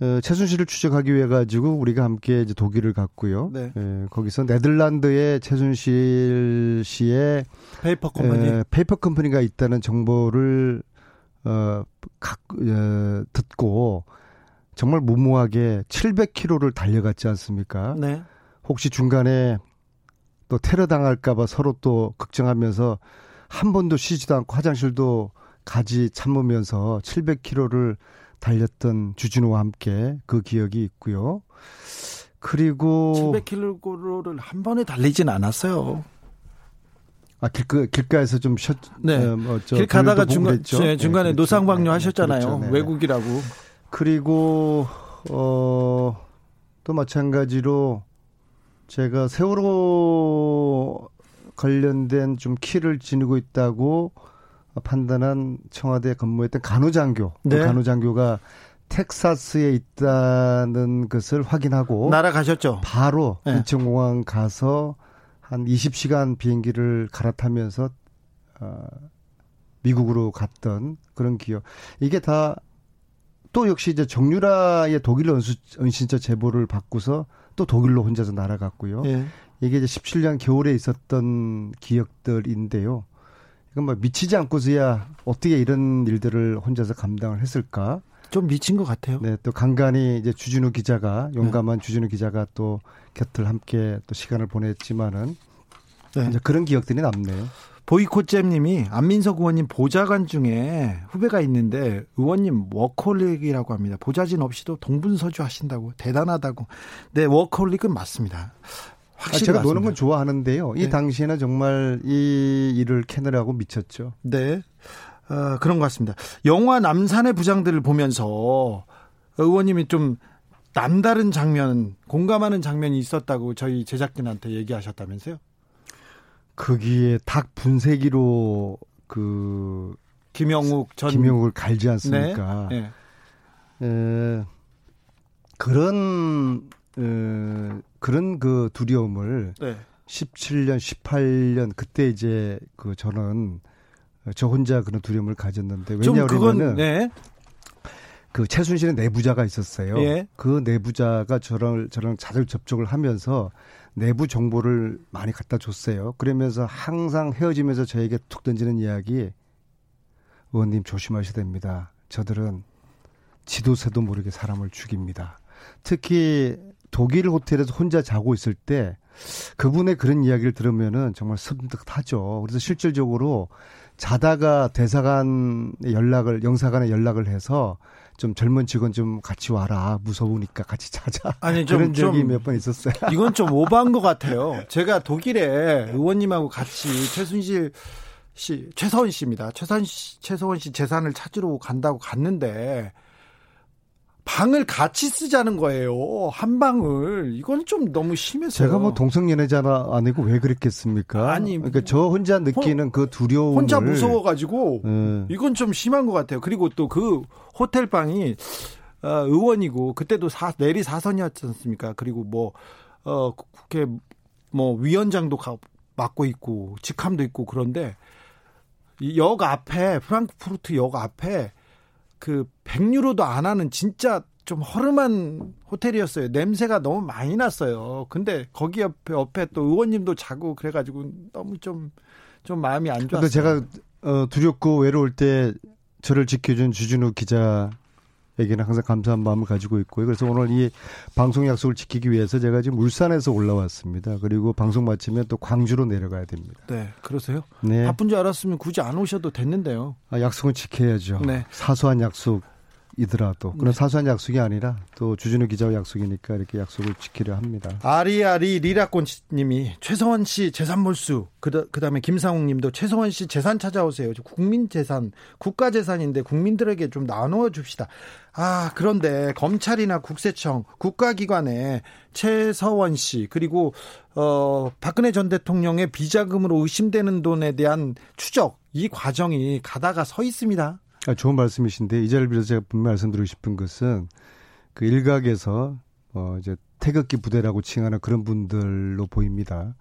어, 최순실을 추적하기 위해 가지고 우리가 함께 이제 독일을 갔고요. 네. 에, 거기서 네덜란드의 최순실 씨의 페이퍼 컴퍼니 에, 페이퍼 컴퍼니가 있다는 정보를 어, 각, 어, 듣고 정말 무모하게 700km를 달려갔지 않습니까? 네. 혹시 중간에 또 테러 당할까봐 서로 또 걱정하면서 한 번도 쉬지도 않고 화장실도 가지 참으면서 700km를 달렸던 주진우와 함께 그 기억이 있고요. 그리고 700km를 한 번에 달리진 않았어요. 아 길가 길가에서 좀 쉬었. 네. 어, 뭐길 가다가 중간 네, 중간에 네. 노상방뇨 네, 하셨잖아요. 그렇죠. 네. 외국이라고. 그리고 어 또 마찬가지로 제가 세월호 관련된 좀 키를 지니고 있다고 판단한 청와대 근무했던 간호장교, 그 네. 간호장교가 텍사스에 있다는 것을 확인하고 날아가셨죠. 바로 네. 인천공항 가서 한 20시간 비행기를 갈아타면서 어, 미국으로 갔던 그런 기억. 이게 다 또 역시 이제 정유라의 독일 은수, 은신처 제보를 받고서 또 독일로 혼자서 날아갔고요. 예. 이게 이제 17년 겨울에 있었던 기억들인데요. 이건 뭐 미치지 않고서야 어떻게 이런 일들을 혼자서 감당을 했을까? 좀 미친 것 같아요. 네, 또 간간히 이제 주진우 기자가 용감한 네. 주진우 기자가 또 곁을 함께 또 시간을 보냈지만은 네. 이제 그런 기억들이 남네요. 보이콧잼님이 안민석 의원님 보좌관 중에 후배가 있는데 의원님 워커홀릭이라고 합니다. 보좌진 없이도 동분서주 하신다고 대단하다고. 네, 워커홀릭은 맞습니다. 확실히 아, 제가 맞습니다. 노는 건 좋아하는데요. 이 네. 당시에는 정말 이 일을 캐느라고 미쳤죠. 네, 어, 그런 것 같습니다. 영화 남산의 부장들을 보면서 의원님이 좀 남다른 장면, 공감하는 장면이 있었다고 저희 제작진한테 얘기하셨다면서요? 거기에 닭 분쇄기로 그 김영욱 전 김영욱을 갈지 않습니까? 네. 네. 에, 그런 에, 그런 그 두려움을 네. 17년, 18년 그때 이제 그 저는 저 혼자 그런 두려움을 가졌는데 왜냐하면은 네. 그 최순실의 내부자가 있었어요. 예. 그 내부자가 저랑 저랑 자주 접촉을 하면서 내부 정보를 많이 갖다 줬어요. 그러면서 항상 헤어지면서 저에게 툭 던지는 이야기 의원님 조심하셔야 됩니다. 저들은 지도새도 모르게 사람을 죽입니다. 특히 독일 호텔에서 혼자 자고 있을 때 그분의 그런 이야기를 들으면은 정말 섬뜩하죠. 그래서 실질적으로 자다가 대사관 연락을 영사관에 연락을 해서 좀 젊은 직원 좀 같이 와라 무서우니까 같이 자자 아니 좀, 그런 적이 좀몇번 있었어요. 이건 좀 <laughs> 오버한 것 같아요. 제가 독일에 의원님하고 같이 최순실 씨 최서원 씨입니다. 최선 씨, 최서원 씨 재산을 찾으러 간다고 갔는데 방을 같이 쓰자는 거예요. 한 방을. 이건 좀 너무 심했어요. 제가 뭐 동성 연애자나 아니고 왜 그랬겠습니까? 아니, 그러니까 저 혼자 느끼는 혼, 그 두려움을 혼자 무서워 가지고 네. 이건 좀 심한 것 같아요. 그리고 또 그 호텔 방이 어, 의원이고 그때도 사, 내리 사선이었지 않습니까? 그리고 뭐 어, 국회 뭐 위원장도 가, 맡고 있고 직함도 있고 그런데 역 앞에 프랑크푸르트 역 앞에 그 100유로도 안 하는 진짜 좀 허름한 호텔이었어요. 냄새가 너무 많이 났어요. 근데 거기 옆에 옆에 또 의원님도 자고 그래가지고 너무 좀좀 마음이 안 좋았어요. 제가 어, 두렵고 외로울 때 저를 지켜준 주진우 기자 에게는 항상 감사한 마음을 가지고 있고요. 그래서 오늘 이 방송 약속을 지키기 위해서 제가 지금 울산에서 올라왔습니다. 그리고 방송 마치면 또 광주로 내려가야 됩니다. 네, 그러세요? 네. 바쁜 줄 알았으면 굳이 안 오셔도 됐는데요. 아, 약속은 지켜야죠. 네. 사소한 약속 이더라도. 그런 네. 사소한 약속이 아니라 또 주진우 기자와 약속이니까 이렇게 약속을 지키려 합니다. 아리아리 리라꽃님이 최성원 씨 재산 몰수 그다, 그다음에 김상욱님도 최성원 씨 재산 찾아오세요. 저 국민 재산 국가 재산인데 국민들에게 좀 나눠 줍시다. 아 그런데 검찰이나 국세청 국가기관에 최서원 씨 그리고 어 박근혜 전 대통령의 비자금으로 의심되는 돈에 대한 추적 이 과정이 가다가 서 있습니다. 아, 좋은 말씀이신데 이 자리를 빌어서 제가 분명 말씀드리고 싶은 것은 그 일각에서 어 이제 태극기 부대라고 칭하는 그런 분들로 보입니다.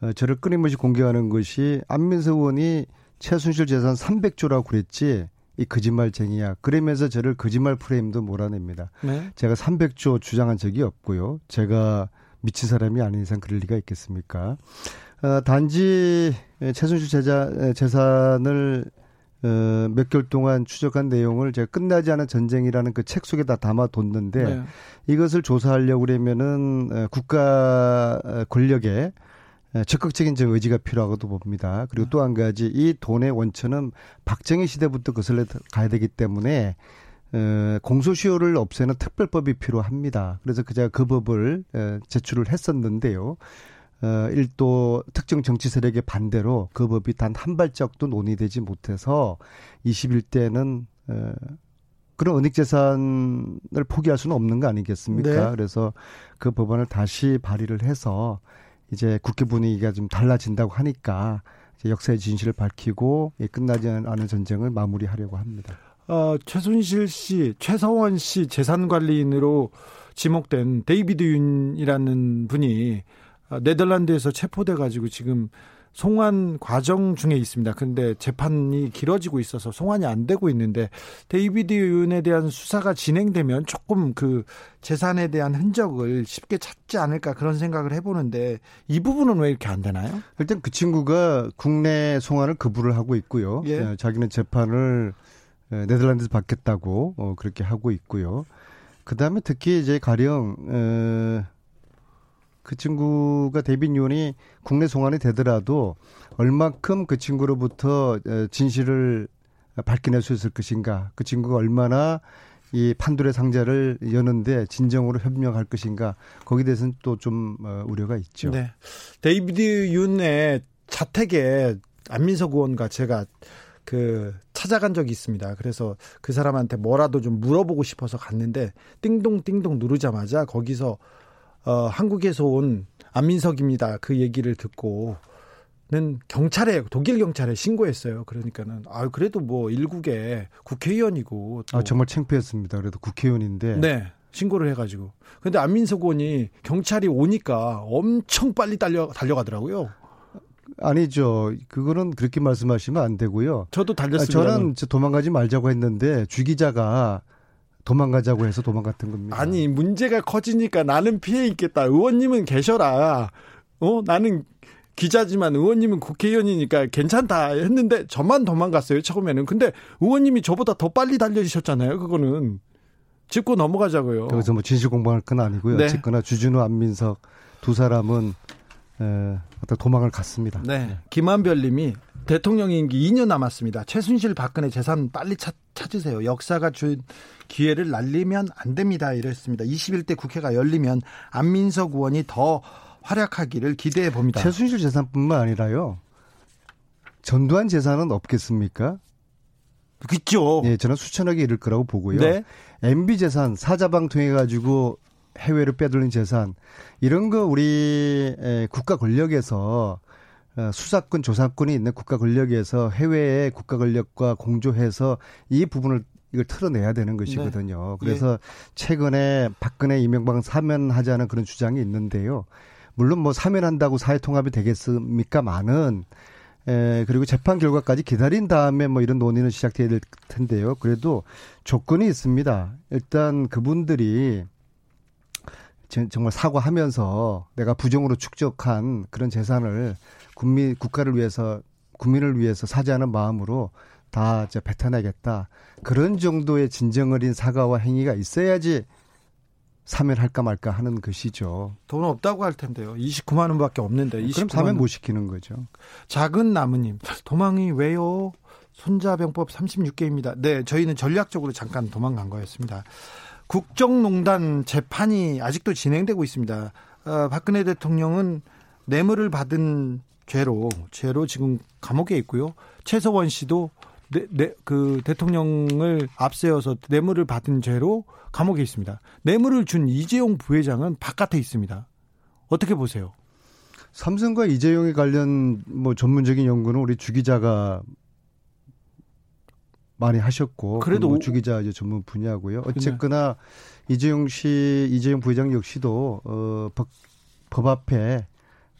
어, 저를 끊임없이 공개하는 것이 안민석 의원이 최순실 재산 300조라고 그랬지 이 거짓말쟁이야. 그러면서 저를 거짓말 프레임도 몰아냅니다. 네. 제가 300조 주장한 적이 없고요. 제가 미친 사람이 아닌 이상 그럴 리가 있겠습니까? 어, 단지 최순실 재자, 재산을 어, 몇 개월 동안 추적한 내용을 제가 끝나지 않은 전쟁이라는 그 책 속에 다 담아뒀는데 네. 이것을 조사하려고 그러면은 어, 국가 어, 권력의 어, 적극적인 저 의지가 필요하고도 봅니다. 그리고 또 한 가지 이 돈의 원천은 박정희 시대부터 거슬러 가야 되기 때문에 어, 공소시효를 없애는 특별법이 필요합니다. 그래서 그 제가 그 법을 어, 제출을 했었는데요. 어, 일도 특정 정치 세력의 반대로 그 법이 단 한 발짝도 논의되지 못해서 21대는 어, 그런 은닉 재산을 포기할 수는 없는 거 아니겠습니까? 네. 그래서 그 법안을 다시 발의를 해서 이제 국회 분위기가 좀 달라진다고 하니까 이제 역사의 진실을 밝히고 이 끝나지 않은 전쟁을 마무리하려고 합니다. 어, 최순실 씨, 최서원 씨 재산 관리인으로 지목된 데이비드 윤이라는 분이 어, 네덜란드에서 체포돼 가지고 지금 송환 과정 중에 있습니다. 근데 재판이 길어지고 있어서 송환이 안 되고 있는데 데이비드 윤에 대한 수사가 진행되면 조금 그 재산에 대한 흔적을 쉽게 찾지 않을까 그런 생각을 해보는데 이 부분은 왜 이렇게 안 되나요? 일단 그 친구가 국내 송환을 거부를 하고 있고요. 예. 예, 자기는 재판을 에, 네덜란드에서 받겠다고 어, 그렇게 하고 있고요. 그 다음에 특히 이제 가령 에, 그 친구가 데이비드 윤이 국내 송환이 되더라도 얼마큼 그 친구로부터 에, 진실을 밝혀낼 수 있을 것인가, 그 친구가 얼마나 이 판도라의 상자를 여는데 진정으로 협력할 것인가 거기에 대해서는 또좀 어, 우려가 있죠. 네. 데이비드 윤의 자택에 안민석 의원과 제가 그 찾아간 적이 있습니다. 그래서 그 사람한테 뭐라도 좀 물어보고 싶어서 갔는데 띵동 띵동 누르자마자 거기서 어 한국에서 온 안민석입니다. 그 얘기를 듣고 는 경찰에 독일 경찰에 신고했어요. 그러니까는 아 그래도 뭐 일국의 국회의원이고 또 아, 정말 창피했습니다. 그래도 국회의원인데. 네. 신고를 해가지고. 근데 안민석 의원이 경찰이 오니까 엄청 빨리 달려, 달려가더라고요. 아니죠. 그거는 그렇게 말씀하시면 안 되고요. 저도 아, 달렸습니다. 저는 저 도망가지 말자고 했는데 주 기자가 도망가자고 해서 도망갔던 겁니다. 아니 문제가 커지니까 나는 피해 있겠다. 의원님은 계셔라. 어 나는 기자지만 의원님은 국회의원이니까 괜찮다 했는데 저만 도망갔어요 처음에는. 근데 의원님이 저보다 더 빨리 달려주셨잖아요. 그거는 짚고 넘어가자고요. 여기서 뭐 진실 공방할 건 아니고요. 네. 어쨌거나 주진우 안민석 두 사람은 에, 어떤 도망을 갔습니다. 네. 김한별님이 대통령 임기 2년 남았습니다. 최순실 박근혜 재산 빨리 찾, 찾으세요. 역사가 준 기회를 날리면 안 됩니다. 이랬습니다. 21대 국회가 열리면 안민석 의원이 더 활약하기를 기대해 봅니다. 최순실 재산뿐만 아니라요. 전두환 재산은 없겠습니까? 그죠. 예, 저는 수천억에 이를 거라고 보고요. 네. MB 재산 사자방 통해 가지고 해외로 빼돌린 재산 이런 거 우리 에, 국가 권력에서 어, 수사권 조사권이 있는 국가 권력에서 해외의 국가 권력과 공조해서 이 부분을 이걸 털어내야 되는 것이거든요. 네. 그래서 최근에 박근혜 이명박 사면하자는 그런 주장이 있는데요. 물론 뭐 사면한다고 사회 통합이 되겠습니까? 많은 에, 그리고 재판 결과까지 기다린 다음에 뭐 이런 논의는 시작돼야 될 텐데요. 그래도 조건이 있습니다. 일단 그분들이 제- 정말 사과하면서 내가 부정으로 축적한 그런 재산을 국민 국가를 위해서 국민을 위해서 사죄하는 마음으로 다 이제 뱉어내겠다. 그런 정도의 진정 어린 사과와 행위가 있어야지 사면할까 말까 하는 것이죠. 돈 없다고 할 텐데요. 29만 원밖에 없는데. 그럼 29만 사면 원. 못 시키는 거죠. 작은 나무님 도망이 왜요? 손자병법 36개입니다. 네, 저희는 전략적으로 잠깐 도망간 거였습니다. 국정농단 재판이 아직도 진행되고 있습니다. 어, 박근혜 대통령은 뇌물을 받은 죄로 죄로 지금 감옥에 있고요. 최서원 씨도 네, 네, 그 대통령을 앞세워서 뇌물을 받은 죄로 감옥에 있습니다. 뇌물을 준 이재용 부회장은 바깥에 있습니다. 어떻게 보세요? 삼성과 이재용에 관련 뭐 전문적인 연구는 우리 주 기자가 많이 하셨고 그래도 뭐 오- 주 기자 이제 전문 분야고요. 어쨌거나 이재용 씨, 이재용 부회장 역시도 어, 법, 법 앞에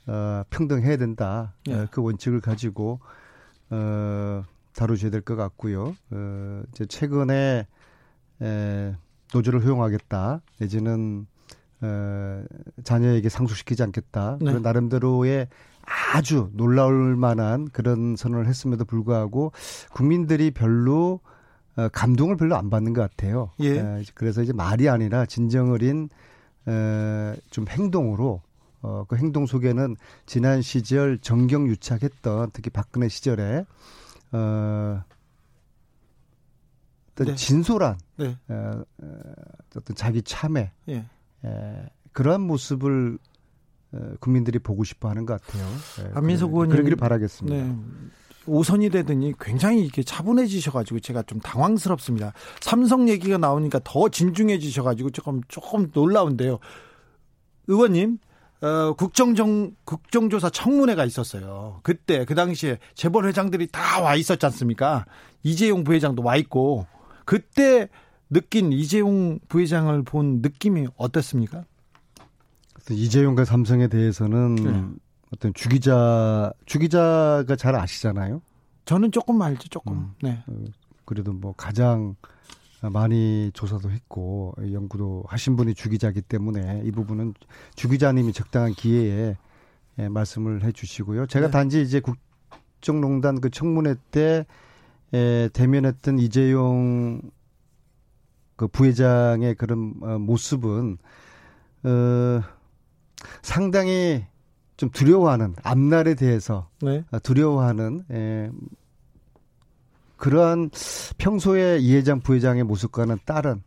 어, 평등해야 된다. 예. 어, 그 원칙을 가지고 어, 다루셔야 될 것 같고요. 어, 이제 최근에 에, 노조를 허용하겠다. 내지는 어, 자녀에게 상속시키지 않겠다. 네. 그런 나름대로의 아주 놀라울 만한 그런 선언을 했음에도 불구하고 국민들이 별로 어, 감동을 별로 안 받는 것 같아요. 예. 에, 그래서 이제 말이 아니라 진정 어린 에, 좀 행동으로 어, 그 행동 속에는 지난 시절 정경유착했던 특히 박근혜 시절에 어, 어떤 네. 진솔한 네, 어, 어, 어떤 자기 참회 예. 에, 그러한 모습을 어, 국민들이 보고 싶어 하는 것 같아요. 예, 안민석 의원님- 그러기를 바라겠습니다. 네. 오선이 되더니 굉장히 이렇게 차분해지셔가지고 제가 좀 당황스럽습니다. 삼성 얘기가 나오니까 더 진중해지셔가지고 조금 조금 놀라운데요. 의원님, 어, 국정정 국정조사 청문회가 있었어요. 그때 그 당시에 재벌 회장들이 다 와 있었지 않습니까? 이재용 부회장도 와 있고 그때 느낀 이재용 부회장을 본 느낌이 어땠습니까? 이재용과 삼성에 대해서는 네. 어떤 주기자 주기자가 잘 아시잖아요. 저는 조금 알죠, 조금. 음. 네. 그래도 뭐 가장 많이 조사도 했고 연구도 하신 분이 주기자기 때문에 이 부분은 주기자님이 적당한 기회에 예, 말씀을 해주시고요. 제가 네. 단지 이제 국정농단 그 청문회 때 에, 대면했던 이재용 그 부회장의 그런 어, 모습은 어, 상당히 좀 두려워하는 앞날에 대해서 네. 아, 두려워하는 에, 그러한 평소에 이 회장 부회장의 모습과는 다른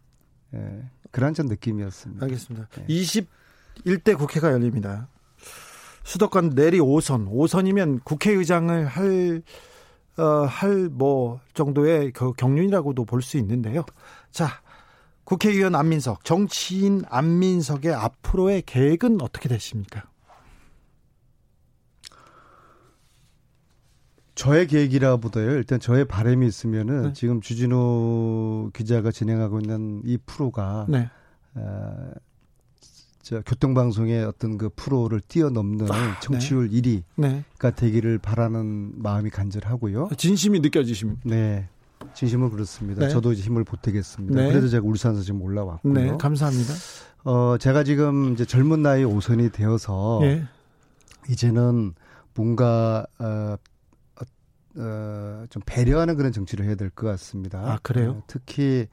에, 그러한 전 느낌이었습니다. 알겠습니다. 네. 21대 국회가 열립니다. 수도권 내리 5선, 5선이면 국회의장을 할, 어, 할뭐 정도의 그 경륜이라고도 볼 수 있는데요. 자, 국회의원 안민석, 정치인 안민석의 앞으로의 계획은 어떻게 되십니까? 저의 계획이라보다요. 일단 저의 바람이 있으면은 네. 지금 주진우 기자가 진행하고 있는 이 프로가 네. 어, 저 교통방송의 어떤 그 프로를 뛰어넘는 아, 청취율 1위가 네. 되기를 바라는 마음이 간절하고요. 진심이 느껴지십니다. 네. 진심으로 그렇습니다. 네. 저도 이제 힘을 보태겠습니다. 네. 그래서 제가 울산에서 지금 올라왔고요. 네, 감사합니다. 어, 제가 지금 이제 젊은 나이 오선이 되어서 예. 이제는 뭔가 어, 어, 어, 좀 배려하는 그런 정치를 해야 될 것 같습니다. 아, 그래요? 어, 특히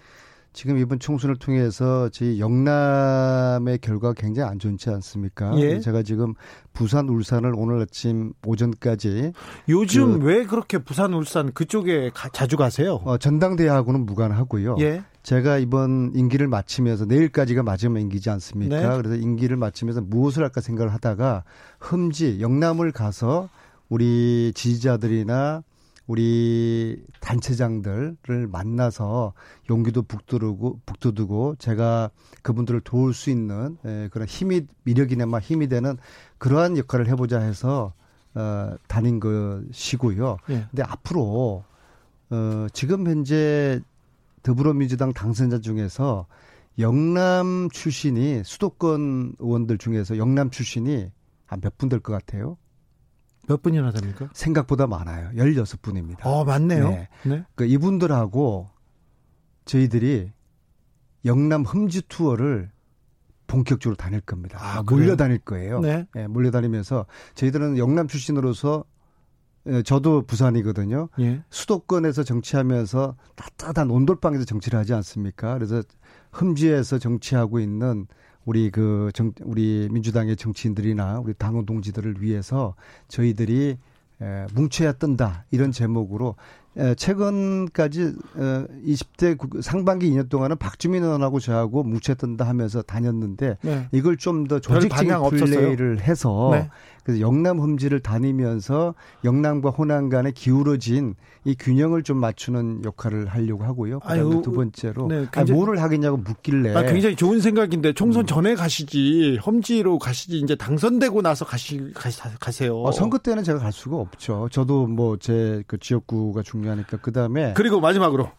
지금 이번 총선을 통해서 저희 영남의 결과가 굉장히 안 좋지 않습니까? 예. 제가 지금 부산, 울산을 오늘 아침 오전까지 요즘 그- 왜 그렇게 부산, 울산 그쪽에 가- 자주 가세요? 어, 전당대회하고는 무관하고요. 예. 제가 이번 임기를 마치면서 내일까지가 마지막 임기지 않습니까? 네. 그래서 임기를 마치면서 무엇을 할까 생각을 하다가 흠지 영남을 가서 우리 지지자들이나 우리 단체장들을 만나서 용기도 북두르고 북돋우고 제가 그분들을 도울 수 있는 에, 그런 힘이 미력이나마 힘이 되는 그러한 역할을 해보자 해서 어, 다닌 것이고요. 예. 근데 앞으로 어, 지금 현재 더불어민주당 당선자 중에서 영남 출신이 수도권 의원들 중에서 영남 출신이 한 몇 분 될 것 같아요? 몇 분이나 됩니까? 생각보다 많아요. 16분입니다. 어, 맞네요. 네. 네. 그 이분들하고 저희들이 영남 흠지 투어를 본격적으로 다닐 겁니다. 아, 몰려? 다닐 거예요. 네. 예, 몰려 다니면서 저희들은 영남 출신으로서 예, 저도 부산이거든요. 예. 수도권에서 정치하면서 따뜻한 온돌방에서 정치를 하지 않습니까? 그래서 흠지에서 정치하고 있는 우리 그 정, 우리 민주당의 정치인들이나 우리 당원 동지들을 위해서 저희들이 에, 뭉쳐야 뜬다 이런 제목으로 에, 최근까지 어, 20대 국- 상반기 2년 동안은 박주민 의원하고 저하고 뭉쳐야 뜬다 하면서 다녔는데 네. 이걸 좀더별 조직적인 없었어요? 플레이를 해서 네. 그래서 영남 흠지를 다니면서 영남과 호남 간에 기울어진 이 균형을 좀 맞추는 역할을 하려고 하고요. 그다음에 아유, 두 번째로 네, 아니, 굉장히- 뭐를 하겠냐고 묻길래 아, 굉장히 좋은 생각인데 음. 총선 전에 가시지 험지로 가시지 이제 당선되고 나서 가시, 가시 가세요. 어, 선거 때는 제가 갈 수가 없죠. 저도 뭐 제 그 지역구가 중요하니까 그다음에 그리고 마지막으로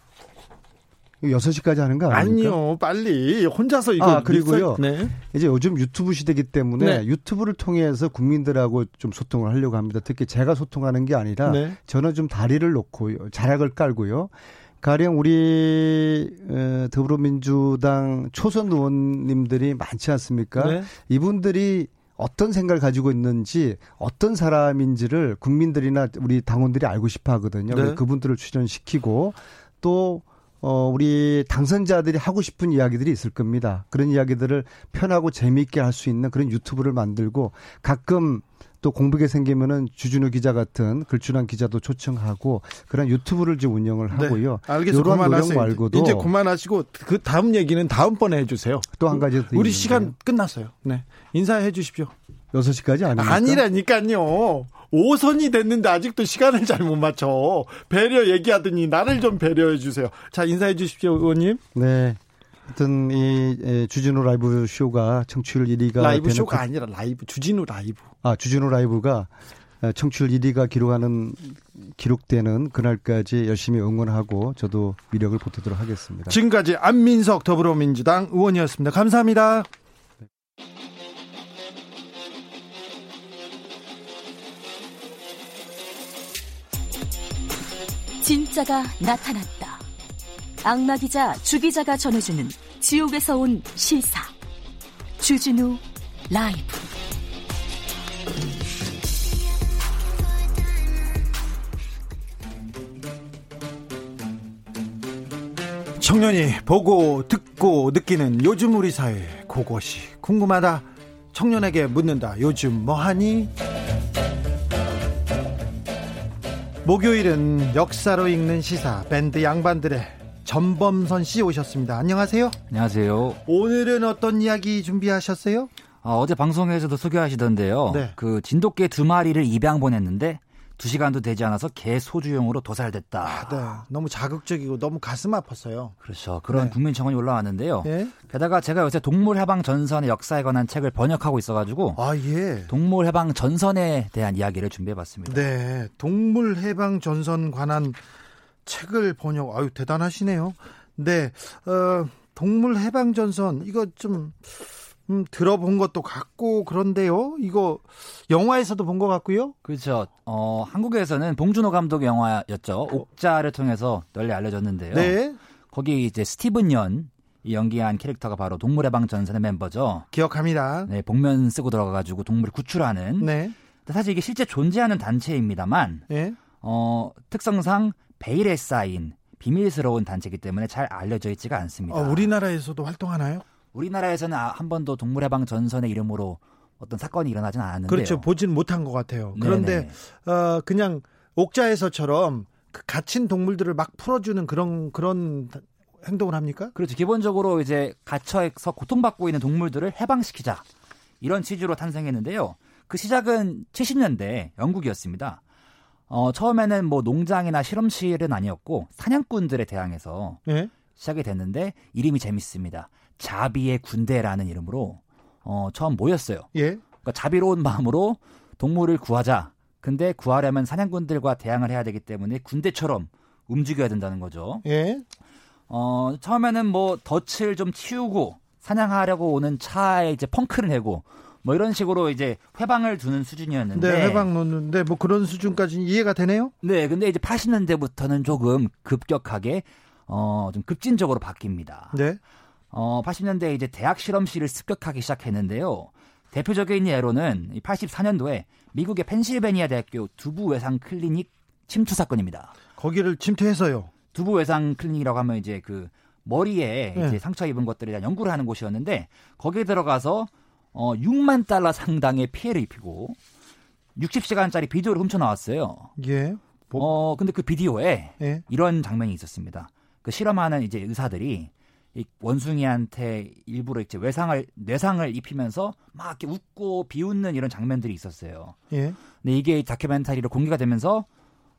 6시까지 하는 거 아닙니까? 아니요 빨리 혼자서 이거 아, 그리고요. 네. 이제 요즘 유튜브 시대이기 때문에 네. 유튜브를 통해서 국민들하고 좀 소통을 하려고 합니다. 특히 제가 소통하는 게 아니라 네. 저는 좀 다리를 놓고 자락을 깔고요. 가령 우리 어, 더불어민주당 초선 의원님들이 많지 않습니까? 네. 이분들이 어떤 생각을 가지고 있는지 어떤 사람인지를 국민들이나 우리 당원들이 알고 싶어 하거든요. 네. 그분들을 출연시키고 또 어, 우리 당선자들이 하고 싶은 이야기들이 있을 겁니다. 그런 이야기들을 편하고 재미있게 할 수 있는 그런 유튜브를 만들고 가끔 또 공백이 생기면은 주진우 기자 같은 글준한 기자도 초청하고 그런 유튜브를 지금 운영을 네. 하고요. 알겠어 요런 그만하세요. 말고도 이제 그만하시고 그 다음 얘기는 다음번에 해주세요. 또 한 가지 더 우리 있는데요. 시간 끝났어요. 네 인사해 주십시오. 6시까지 아닙니까? 아니라니까요. 5선이 됐는데 아직도 시간을 잘 못 맞춰. 배려 얘기하더니 나를 좀 배려해 주세요. 자, 인사해 주십시오, 의원님. 네. 하여튼 이 에, 주진우 라이브 쇼가 청취율 1위가 라이브 쇼가 그- 아니라 라이브, 주진우 라이브. 아 주진우 라이브가 에, 청취율 1위가 기록하는 기록되는 그날까지 열심히 응원하고 저도 미력을 보태도록 하겠습니다. 지금까지 안민석 더불어민주당 의원이었습니다. 감사합니다. 진짜가 나타났다. 악마 기자 주 기자가 전해주는 지옥에서 온 실사. 주진우 라이브. 청년이 보고 듣고 느끼는 요즘 우리 사회 그것이 궁금하다. 청년에게 묻는다. 요즘 뭐하니? 목요일은 역사로 읽는 시사 밴드 양반들의 전범선 씨 오셨습니다. 안녕하세요. 안녕하세요. 오늘은 어떤 이야기 준비하셨어요? 아, 어제 방송에서도 소개하시던데요. 네. 그 진돗개 두 마리를 입양 보냈는데 두 시간도 되지 않아서 개 소주용으로 도살됐다. 아, 네. 너무 자극적이고 너무 가슴 아팠어요. 그렇죠. 그런 네. 국민 청원이 올라왔는데요. 예? 게다가 제가 요새 동물 해방 전선의 역사에 관한 책을 번역하고 있어 가지고 아, 예. 동물 해방 전선에 대한 이야기를 준비해 봤습니다. 네. 동물 해방 전선 관한 책을 번역, 아유, 대단하시네요. 네. 어, 동물 해방 전선, 이거 좀, 음, 들어본 것도 같고 그런데요. 이거 영화에서도 본 것 같고요. 그렇죠. 어, 한국에서는 봉준호 감독 영화였죠. 옥자를 통해서 널리 알려졌는데요. 네. 거기 이제 스티븐 연 연기한 캐릭터가 바로 동물의 방 전선의 멤버죠. 기억합니다. 네, 복면 쓰고 들어가가지고 동물을 구출하는. 네. 사실 이게 실제 존재하는 단체입니다만, 네. 어, 특성상 베일에 쌓인 비밀스러운 단체이기 때문에 잘 알려져 있지가 않습니다. 어, 우리나라에서도 활동하나요? 우리나라에서는 아, 한 번도 동물의 방 전선의 이름으로 어떤 사건이 일어나진 않았는데요. 그렇죠. 보진 못한 것 같아요. 그런데 어, 그냥 옥자에서처럼 그 갇힌 동물들을 막 풀어주는 그런 그런 행동을 합니까? 그렇죠. 기본적으로 이제 갇혀서 고통받고 있는 동물들을 해방시키자 이런 취지로 탄생했는데요. 그 시작은 70년대 영국이었습니다. 어, 처음에는 뭐 농장이나 실험실은 아니었고 사냥꾼들에 대항해서 예. 시작이 됐는데 이름이 재밌습니다. 자비의 군대라는 이름으로 어, 처음 모였어요. 예. 그러니까 자비로운 마음으로 동물을 구하자. 근데 구하려면 사냥꾼들과 대항을 해야 되기 때문에 군대처럼 움직여야 된다는 거죠. 예. 어, 처음에는 뭐 덫을 좀 치우고 사냥하려고 오는 차에 이제 펑크를 내고 뭐 이런 식으로 이제 회방을 두는 수준이었는데 네, 해방 놓는데 뭐 그런 수준까지 이해가 되네요. 네, 근데 이제 80년대부터는 조금 급격하게 어, 좀 급진적으로 바뀝니다. 네. 어, 80년대에 이제 대학 실험실을 습격하기 시작했는데요. 대표적인 예로는 84년도에 미국의 펜실베니아 대학교 두부 외상 클리닉 침투 사건입니다. 거기를 침투해서요. 두부 외상 클리닉이라고 하면 이제 그 머리에 네. 이제 상처 입은 것들에 대한 연구를 하는 곳이었는데 거기에 들어가서 어 6만 달러 상당의 피해를 입히고 60시간짜리 비디오를 훔쳐 나왔어요. 예. 뭐, 어 근데 그 비디오에 예. 이런 장면이 있었습니다. 그 실험하는 이제 의사들이 이 원숭이한테 일부러 이제 외상을 뇌상을 입히면서 막 이렇게 웃고 비웃는 이런 장면들이 있었어요. 예. 근데 이게 다큐멘터리로 공개가 되면서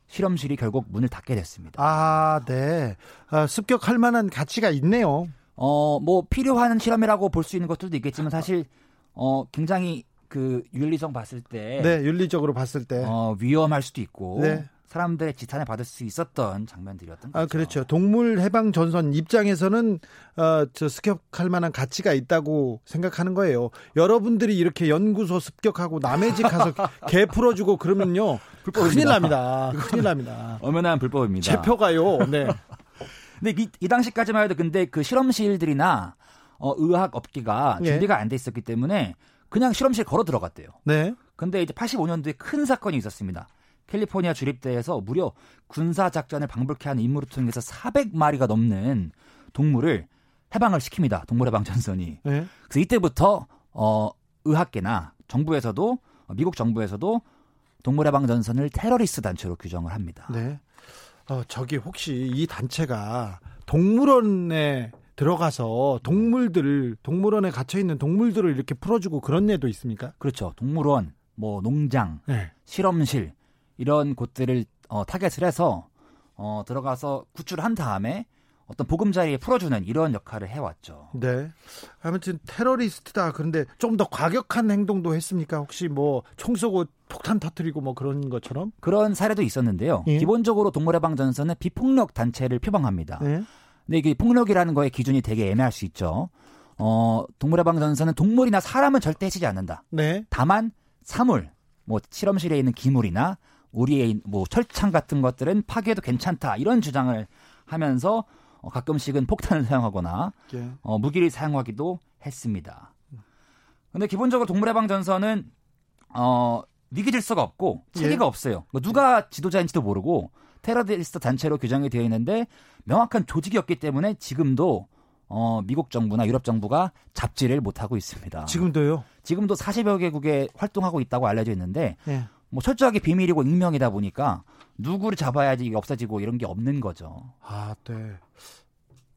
실험실이 결국 문을 닫게 됐습니다. 아, 네. 아, 습격할 만한 가치가 있네요. 어, 뭐 필요한 실험이라고 볼 수 있는 것들도 있겠지만 사실 어 굉장히 그 윤리성 봤을 때 네, 윤리적으로 봤을 때. 어, 위험할 수도 있고 네. 사람들의 지탄을 받을 수 있었던 장면들이었던 거죠. 아, 그렇죠. 동물 해방 전선 입장에서는 어, 저 습격할 만한 가치가 있다고 생각하는 거예요. 여러분들이 이렇게 연구소 습격하고 남의 집 가서 <laughs> 개 풀어주고 그러면요. 큰일 납니다. <laughs> 큰일 납니다. 엄연한 불법입니다. 제표가요. <laughs> 네. 근데 이, 이 당시까지만 해도 근데 그 실험실들이나 어, 의학 업계가 예. 준비가 안 돼 있었기 때문에 그냥 실험실 걸어 들어갔대요. 네. 근데 이제 85년도에 큰 사건이 있었습니다. 캘리포니아 주립대에서 무려 군사 작전을 방불케 하는 임무를 통해서 400마리가 넘는 동물을 해방을 시킵니다. 동물 해방 전선이. 네. 그래서 이때부터 어 의학계나 정부에서도 어, 미국 정부에서도 동물 해방 전선을 테러리스트 단체로 규정을 합니다. 네. 어, 저기 혹시 이 단체가 동물원에 들어가서 동물들, 동물원에 갇혀 있는 동물들을 이렇게 풀어주고 그런 예도 있습니까? 그렇죠. 동물원, 뭐 농장, 네. 실험실 이런 곳들을 어, 타겟을 해서 어, 들어가서 구출한 다음에 어떤 보금자리에 풀어주는 이런 역할을 해왔죠. 네. 아무튼 테러리스트다. 그런데 좀 더 과격한 행동도 했습니까? 혹시 뭐 총 쏘고 폭탄 터트리고 뭐 그런 것처럼? 그런 사례도 있었는데요. 예. 기본적으로 동물해방 전선은 비폭력 단체를 표방합니다. 네. 근데 이게 폭력이라는 거의 기준이 되게 애매할 수 있죠. 어, 동물해방 전선은 동물이나 사람은 절대 해치지 않는다. 네. 다만 사물, 뭐 실험실에 있는 기물이나 우리의 인- 뭐 철창 같은 것들은 파괴해도 괜찮다 이런 주장을 하면서 어, 가끔씩은 폭탄을 사용하거나 예. 어, 무기를 사용하기도 했습니다. 근데 기본적으로 동물해방 전선은 어, 위기 질서가 없고 체계가 예. 없어요. 뭐 누가 지도자인지도 모르고 테러리스트 단체로 규정이 되어 있는데 명확한 조직이 없기 때문에 지금도 어, 미국 정부나 유럽 정부가 잡지를 못하고 있습니다. 지금도요? 지금도 40여 개국에 활동하고 있다고 알려져 있는데 예. 뭐 철저하게 비밀이고 익명이다 보니까 누구를 잡아야지 이게 없어지고 이런 게 없는 거죠. 아, 네.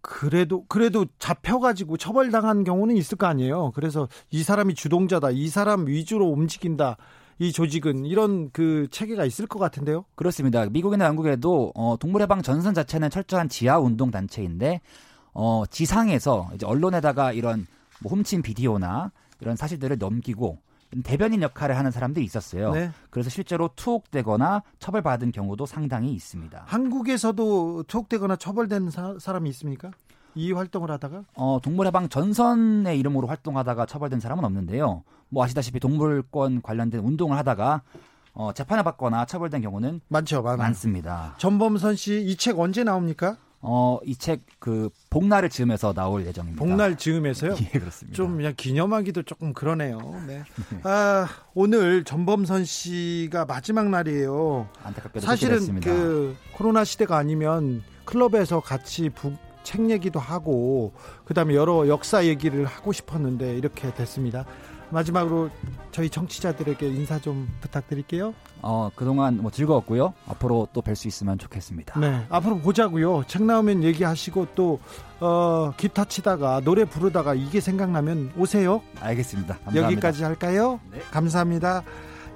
그래도 그래도 잡혀가지고 처벌당한 경우는 있을 거 아니에요. 그래서 이 사람이 주동자다, 이 사람 위주로 움직인다, 이 조직은 이런 그 체계가 있을 것 같은데요. 그렇습니다. 미국이나 영국에도 어, 동물해방 전선 자체는 철저한 지하 운동 단체인데 어, 지상에서 이제 언론에다가 이런 뭐 훔친 비디오나 이런 사실들을 넘기고 대변인 역할을 하는 사람들이 있었어요. 네. 그래서 실제로 투옥되거나 처벌받은 경우도 상당히 있습니다. 한국에서도 투옥되거나 처벌된 사, 사람이 있습니까? 이 활동을 하다가? 어, 동물해방 전선의 이름으로 활동하다가 처벌된 사람은 없는데요. 뭐 아시다시피 동물권 관련된 운동을 하다가 어, 재판을 받거나 처벌된 경우는 많죠, 많아요. 많습니다. 전범선 씨 이 책 언제 나옵니까? 어, 이 책 그 복날을 즈음해서 나올 예정입니다. 복날 즈음에서요? <laughs> 예, 그렇습니다. 좀 그냥 기념하기도 조금 그러네요. 네. 아, 오늘 전범선 씨가 마지막 날이에요. 안타깝게도 사실은. 그 코로나 시대가 아니면 클럽에서 같이 북, 책 얘기도 하고 그다음에 여러 역사 얘기를 하고 싶었는데 이렇게 됐습니다. 마지막으로 저희 청취자들에게 인사 좀 부탁드릴게요. 어, 그동안 뭐 즐거웠고요. 앞으로 또 뵐 수 있으면 좋겠습니다. 네, 앞으로 보자고요. 책 나오면 얘기하시고 또 어, 기타 치다가 노래 부르다가 이게 생각나면 오세요. 알겠습니다. 감사합니다. 여기까지 할까요? 네. 감사합니다.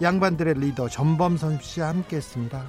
양반들의 리더 전범선 씨와 함께했습니다.